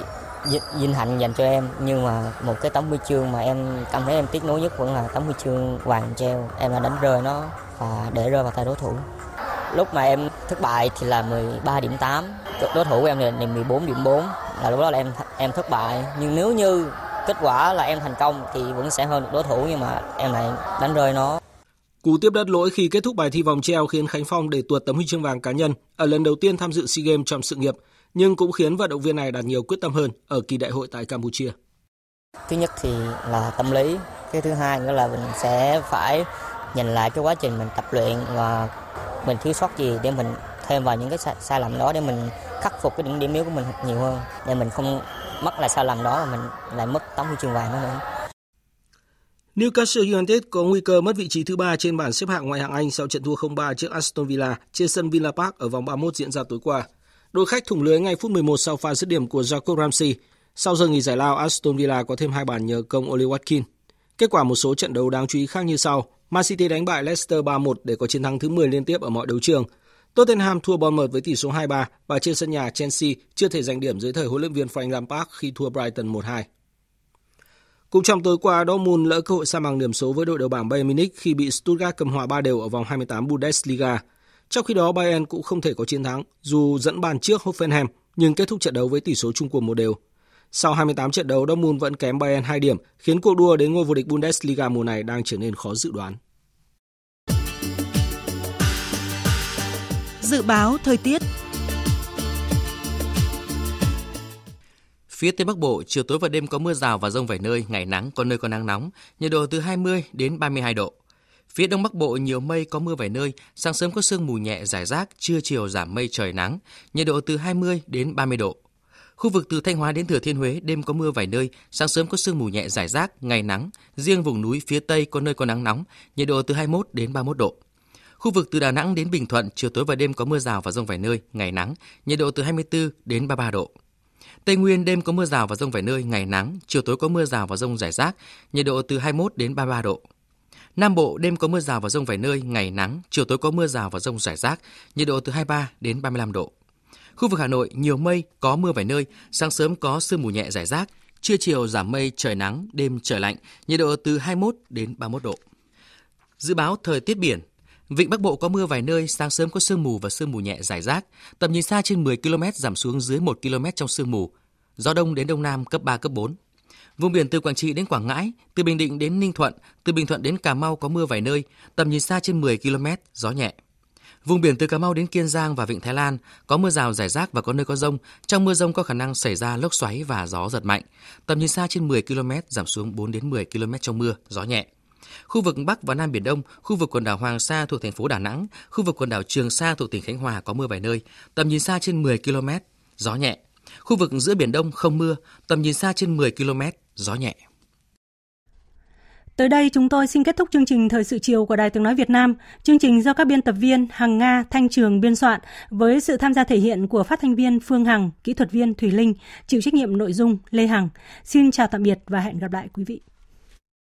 vinh hạnh dành cho em. Nhưng mà một cái tấm huy chương mà em cảm thấy em tiếc nuối nhất vẫn là tấm huy chương vàng treo. Em đã đánh rơi nó và để rơi vào tay đối thủ. Lúc mà em thất bại thì là 13 điểm 8 đối thủ của em là 14 điểm 4 là lúc đó là em em thất bại. Nhưng nếu như kết quả là em thành công thì vẫn sẽ hơn được đối thủ nhưng mà em lại đánh rơi nó.
Cú tiếp đất lỗi khi kết thúc bài thi vòng treo khiến Khánh Phong để tuột tấm huy chương vàng cá nhân ở lần đầu tiên tham dự SEA Games trong sự nghiệp nhưng cũng khiến vận động viên này đạt nhiều quyết tâm hơn ở kỳ đại hội tại Campuchia.
Thứ nhất thì là tâm lý, cái thứ hai nữa là mình sẽ phải nhìn lại cái quá trình mình tập luyện và mình thiếu sót gì để mình thêm vào những cái sai, sai lầm đó để mình khắc phục cái điểm điểm yếu của mình nhiều hơn để mình không mắc lại sai lầm đó mà mình lại mất tấm huy chương vàng nữa.
Newcastle United có nguy cơ mất vị trí thứ ba trên bảng xếp hạng ngoại hạng Anh sau trận thua 0-3 trước Aston Villa trên sân Villa Park ở vòng 31 diễn ra tối qua. Đội khách thủng lưới ngay phút 11 sau pha dứt điểm của Jacob Ramsey. Sau giờ nghỉ giải lao, Aston Villa có thêm hai bàn nhờ công Oli Watkins. Kết quả một số trận đấu đáng chú ý khác như sau. Man City đánh bại Leicester 3-1 để có chiến thắng thứ 10 liên tiếp ở mọi đấu trường. Tottenham thua Bournemouth với tỷ số 2-3 và trên sân nhà Chelsea chưa thể giành điểm dưới thời huấn luyện viên Frank Lampard khi thua Brighton 1-2. Cũng trong tối qua, Dortmund lỡ cơ hội sa bằng điểm số với đội đầu bảng Bayern Munich khi bị Stuttgart cầm hòa 3 đều ở vòng 28 Bundesliga. Trong khi đó, Bayern cũng không thể có chiến thắng, dù dẫn bàn trước Hoffenheim, nhưng kết thúc trận đấu với tỷ số chung cuộc một đều. Sau 28 trận đấu, Dortmund vẫn kém Bayern 2 điểm, khiến cuộc đua đến ngôi vô địch Bundesliga mùa này đang trở nên khó dự đoán.
Dự báo thời tiết
Phía Tây Bắc Bộ, chiều tối và đêm có mưa rào và rông vài nơi, ngày nắng, có nơi có nắng nóng, nhiệt độ từ 20 đến 32 độ. Phía Đông Bắc Bộ nhiều mây có mưa vài nơi, sáng sớm có sương mù nhẹ rải rác, trưa chiều giảm mây trời nắng, nhiệt độ từ 20 đến 30 độ. Khu vực từ Thanh Hóa đến Thừa Thiên Huế đêm có mưa vài nơi, sáng sớm có sương mù nhẹ rải rác, ngày nắng, riêng vùng núi phía Tây có nơi có nắng nóng, nhiệt độ từ 21 đến 31 độ.
Khu vực từ Đà Nẵng đến Bình Thuận, chiều tối và đêm có mưa rào và rông vài nơi, ngày nắng, nhiệt độ từ 24 đến 33 độ. Tây Nguyên đêm có mưa rào và rông vài nơi, ngày nắng, chiều tối có mưa rào và rông rải rác, nhiệt độ từ 21 đến 33 độ. Nam Bộ đêm có mưa rào và rông vài nơi, ngày nắng, chiều tối có mưa rào và rông rải rác, nhiệt độ từ 23 đến 35 độ. Khu vực Hà Nội nhiều mây, có mưa vài nơi, sáng sớm có sương mù nhẹ rải rác, trưa chiều giảm mây, trời nắng, đêm trời lạnh, nhiệt độ từ 21 đến 31 độ. Dự báo thời tiết biển, Vịnh Bắc Bộ có mưa vài nơi, sáng sớm có sương mù và sương mù nhẹ rải rác, tầm nhìn xa trên 10 km giảm xuống dưới 1 km trong sương mù. Gió đông đến đông nam cấp 3 cấp 4. Vùng biển từ Quảng Trị đến Quảng Ngãi, từ Bình Định đến Ninh Thuận, từ Bình Thuận đến Cà Mau có mưa vài nơi, tầm nhìn xa trên 10 km, gió nhẹ. Vùng biển từ Cà Mau đến Kiên Giang và Vịnh Thái Lan có mưa rào rải rác và có nơi có rông. Trong mưa rông có khả năng xảy ra lốc xoáy và gió giật mạnh. Tầm nhìn xa trên 10 km, giảm xuống 4 đến 10 km trong mưa, gió nhẹ. Khu vực Bắc và Nam Biển Đông, khu vực quần đảo Hoàng Sa thuộc thành phố Đà Nẵng, khu vực quần đảo Trường Sa thuộc tỉnh Khánh Hòa có mưa vài nơi, tầm nhìn xa trên 10 km, gió nhẹ. Khu vực giữa Biển Đông không mưa, tầm nhìn xa trên 10 km, gió nhẹ.
Tới đây chúng tôi xin kết thúc chương trình Thời sự chiều của Đài Tiếng Nói Việt Nam. Chương trình do các biên tập viên Hằng Nga, Thanh Trường biên soạn với sự tham gia thể hiện của phát thanh viên Phương Hằng, kỹ thuật viên Thủy Linh, chịu trách nhiệm nội dung Lê Hằng. Xin chào tạm biệt và hẹn gặp lại quý vị.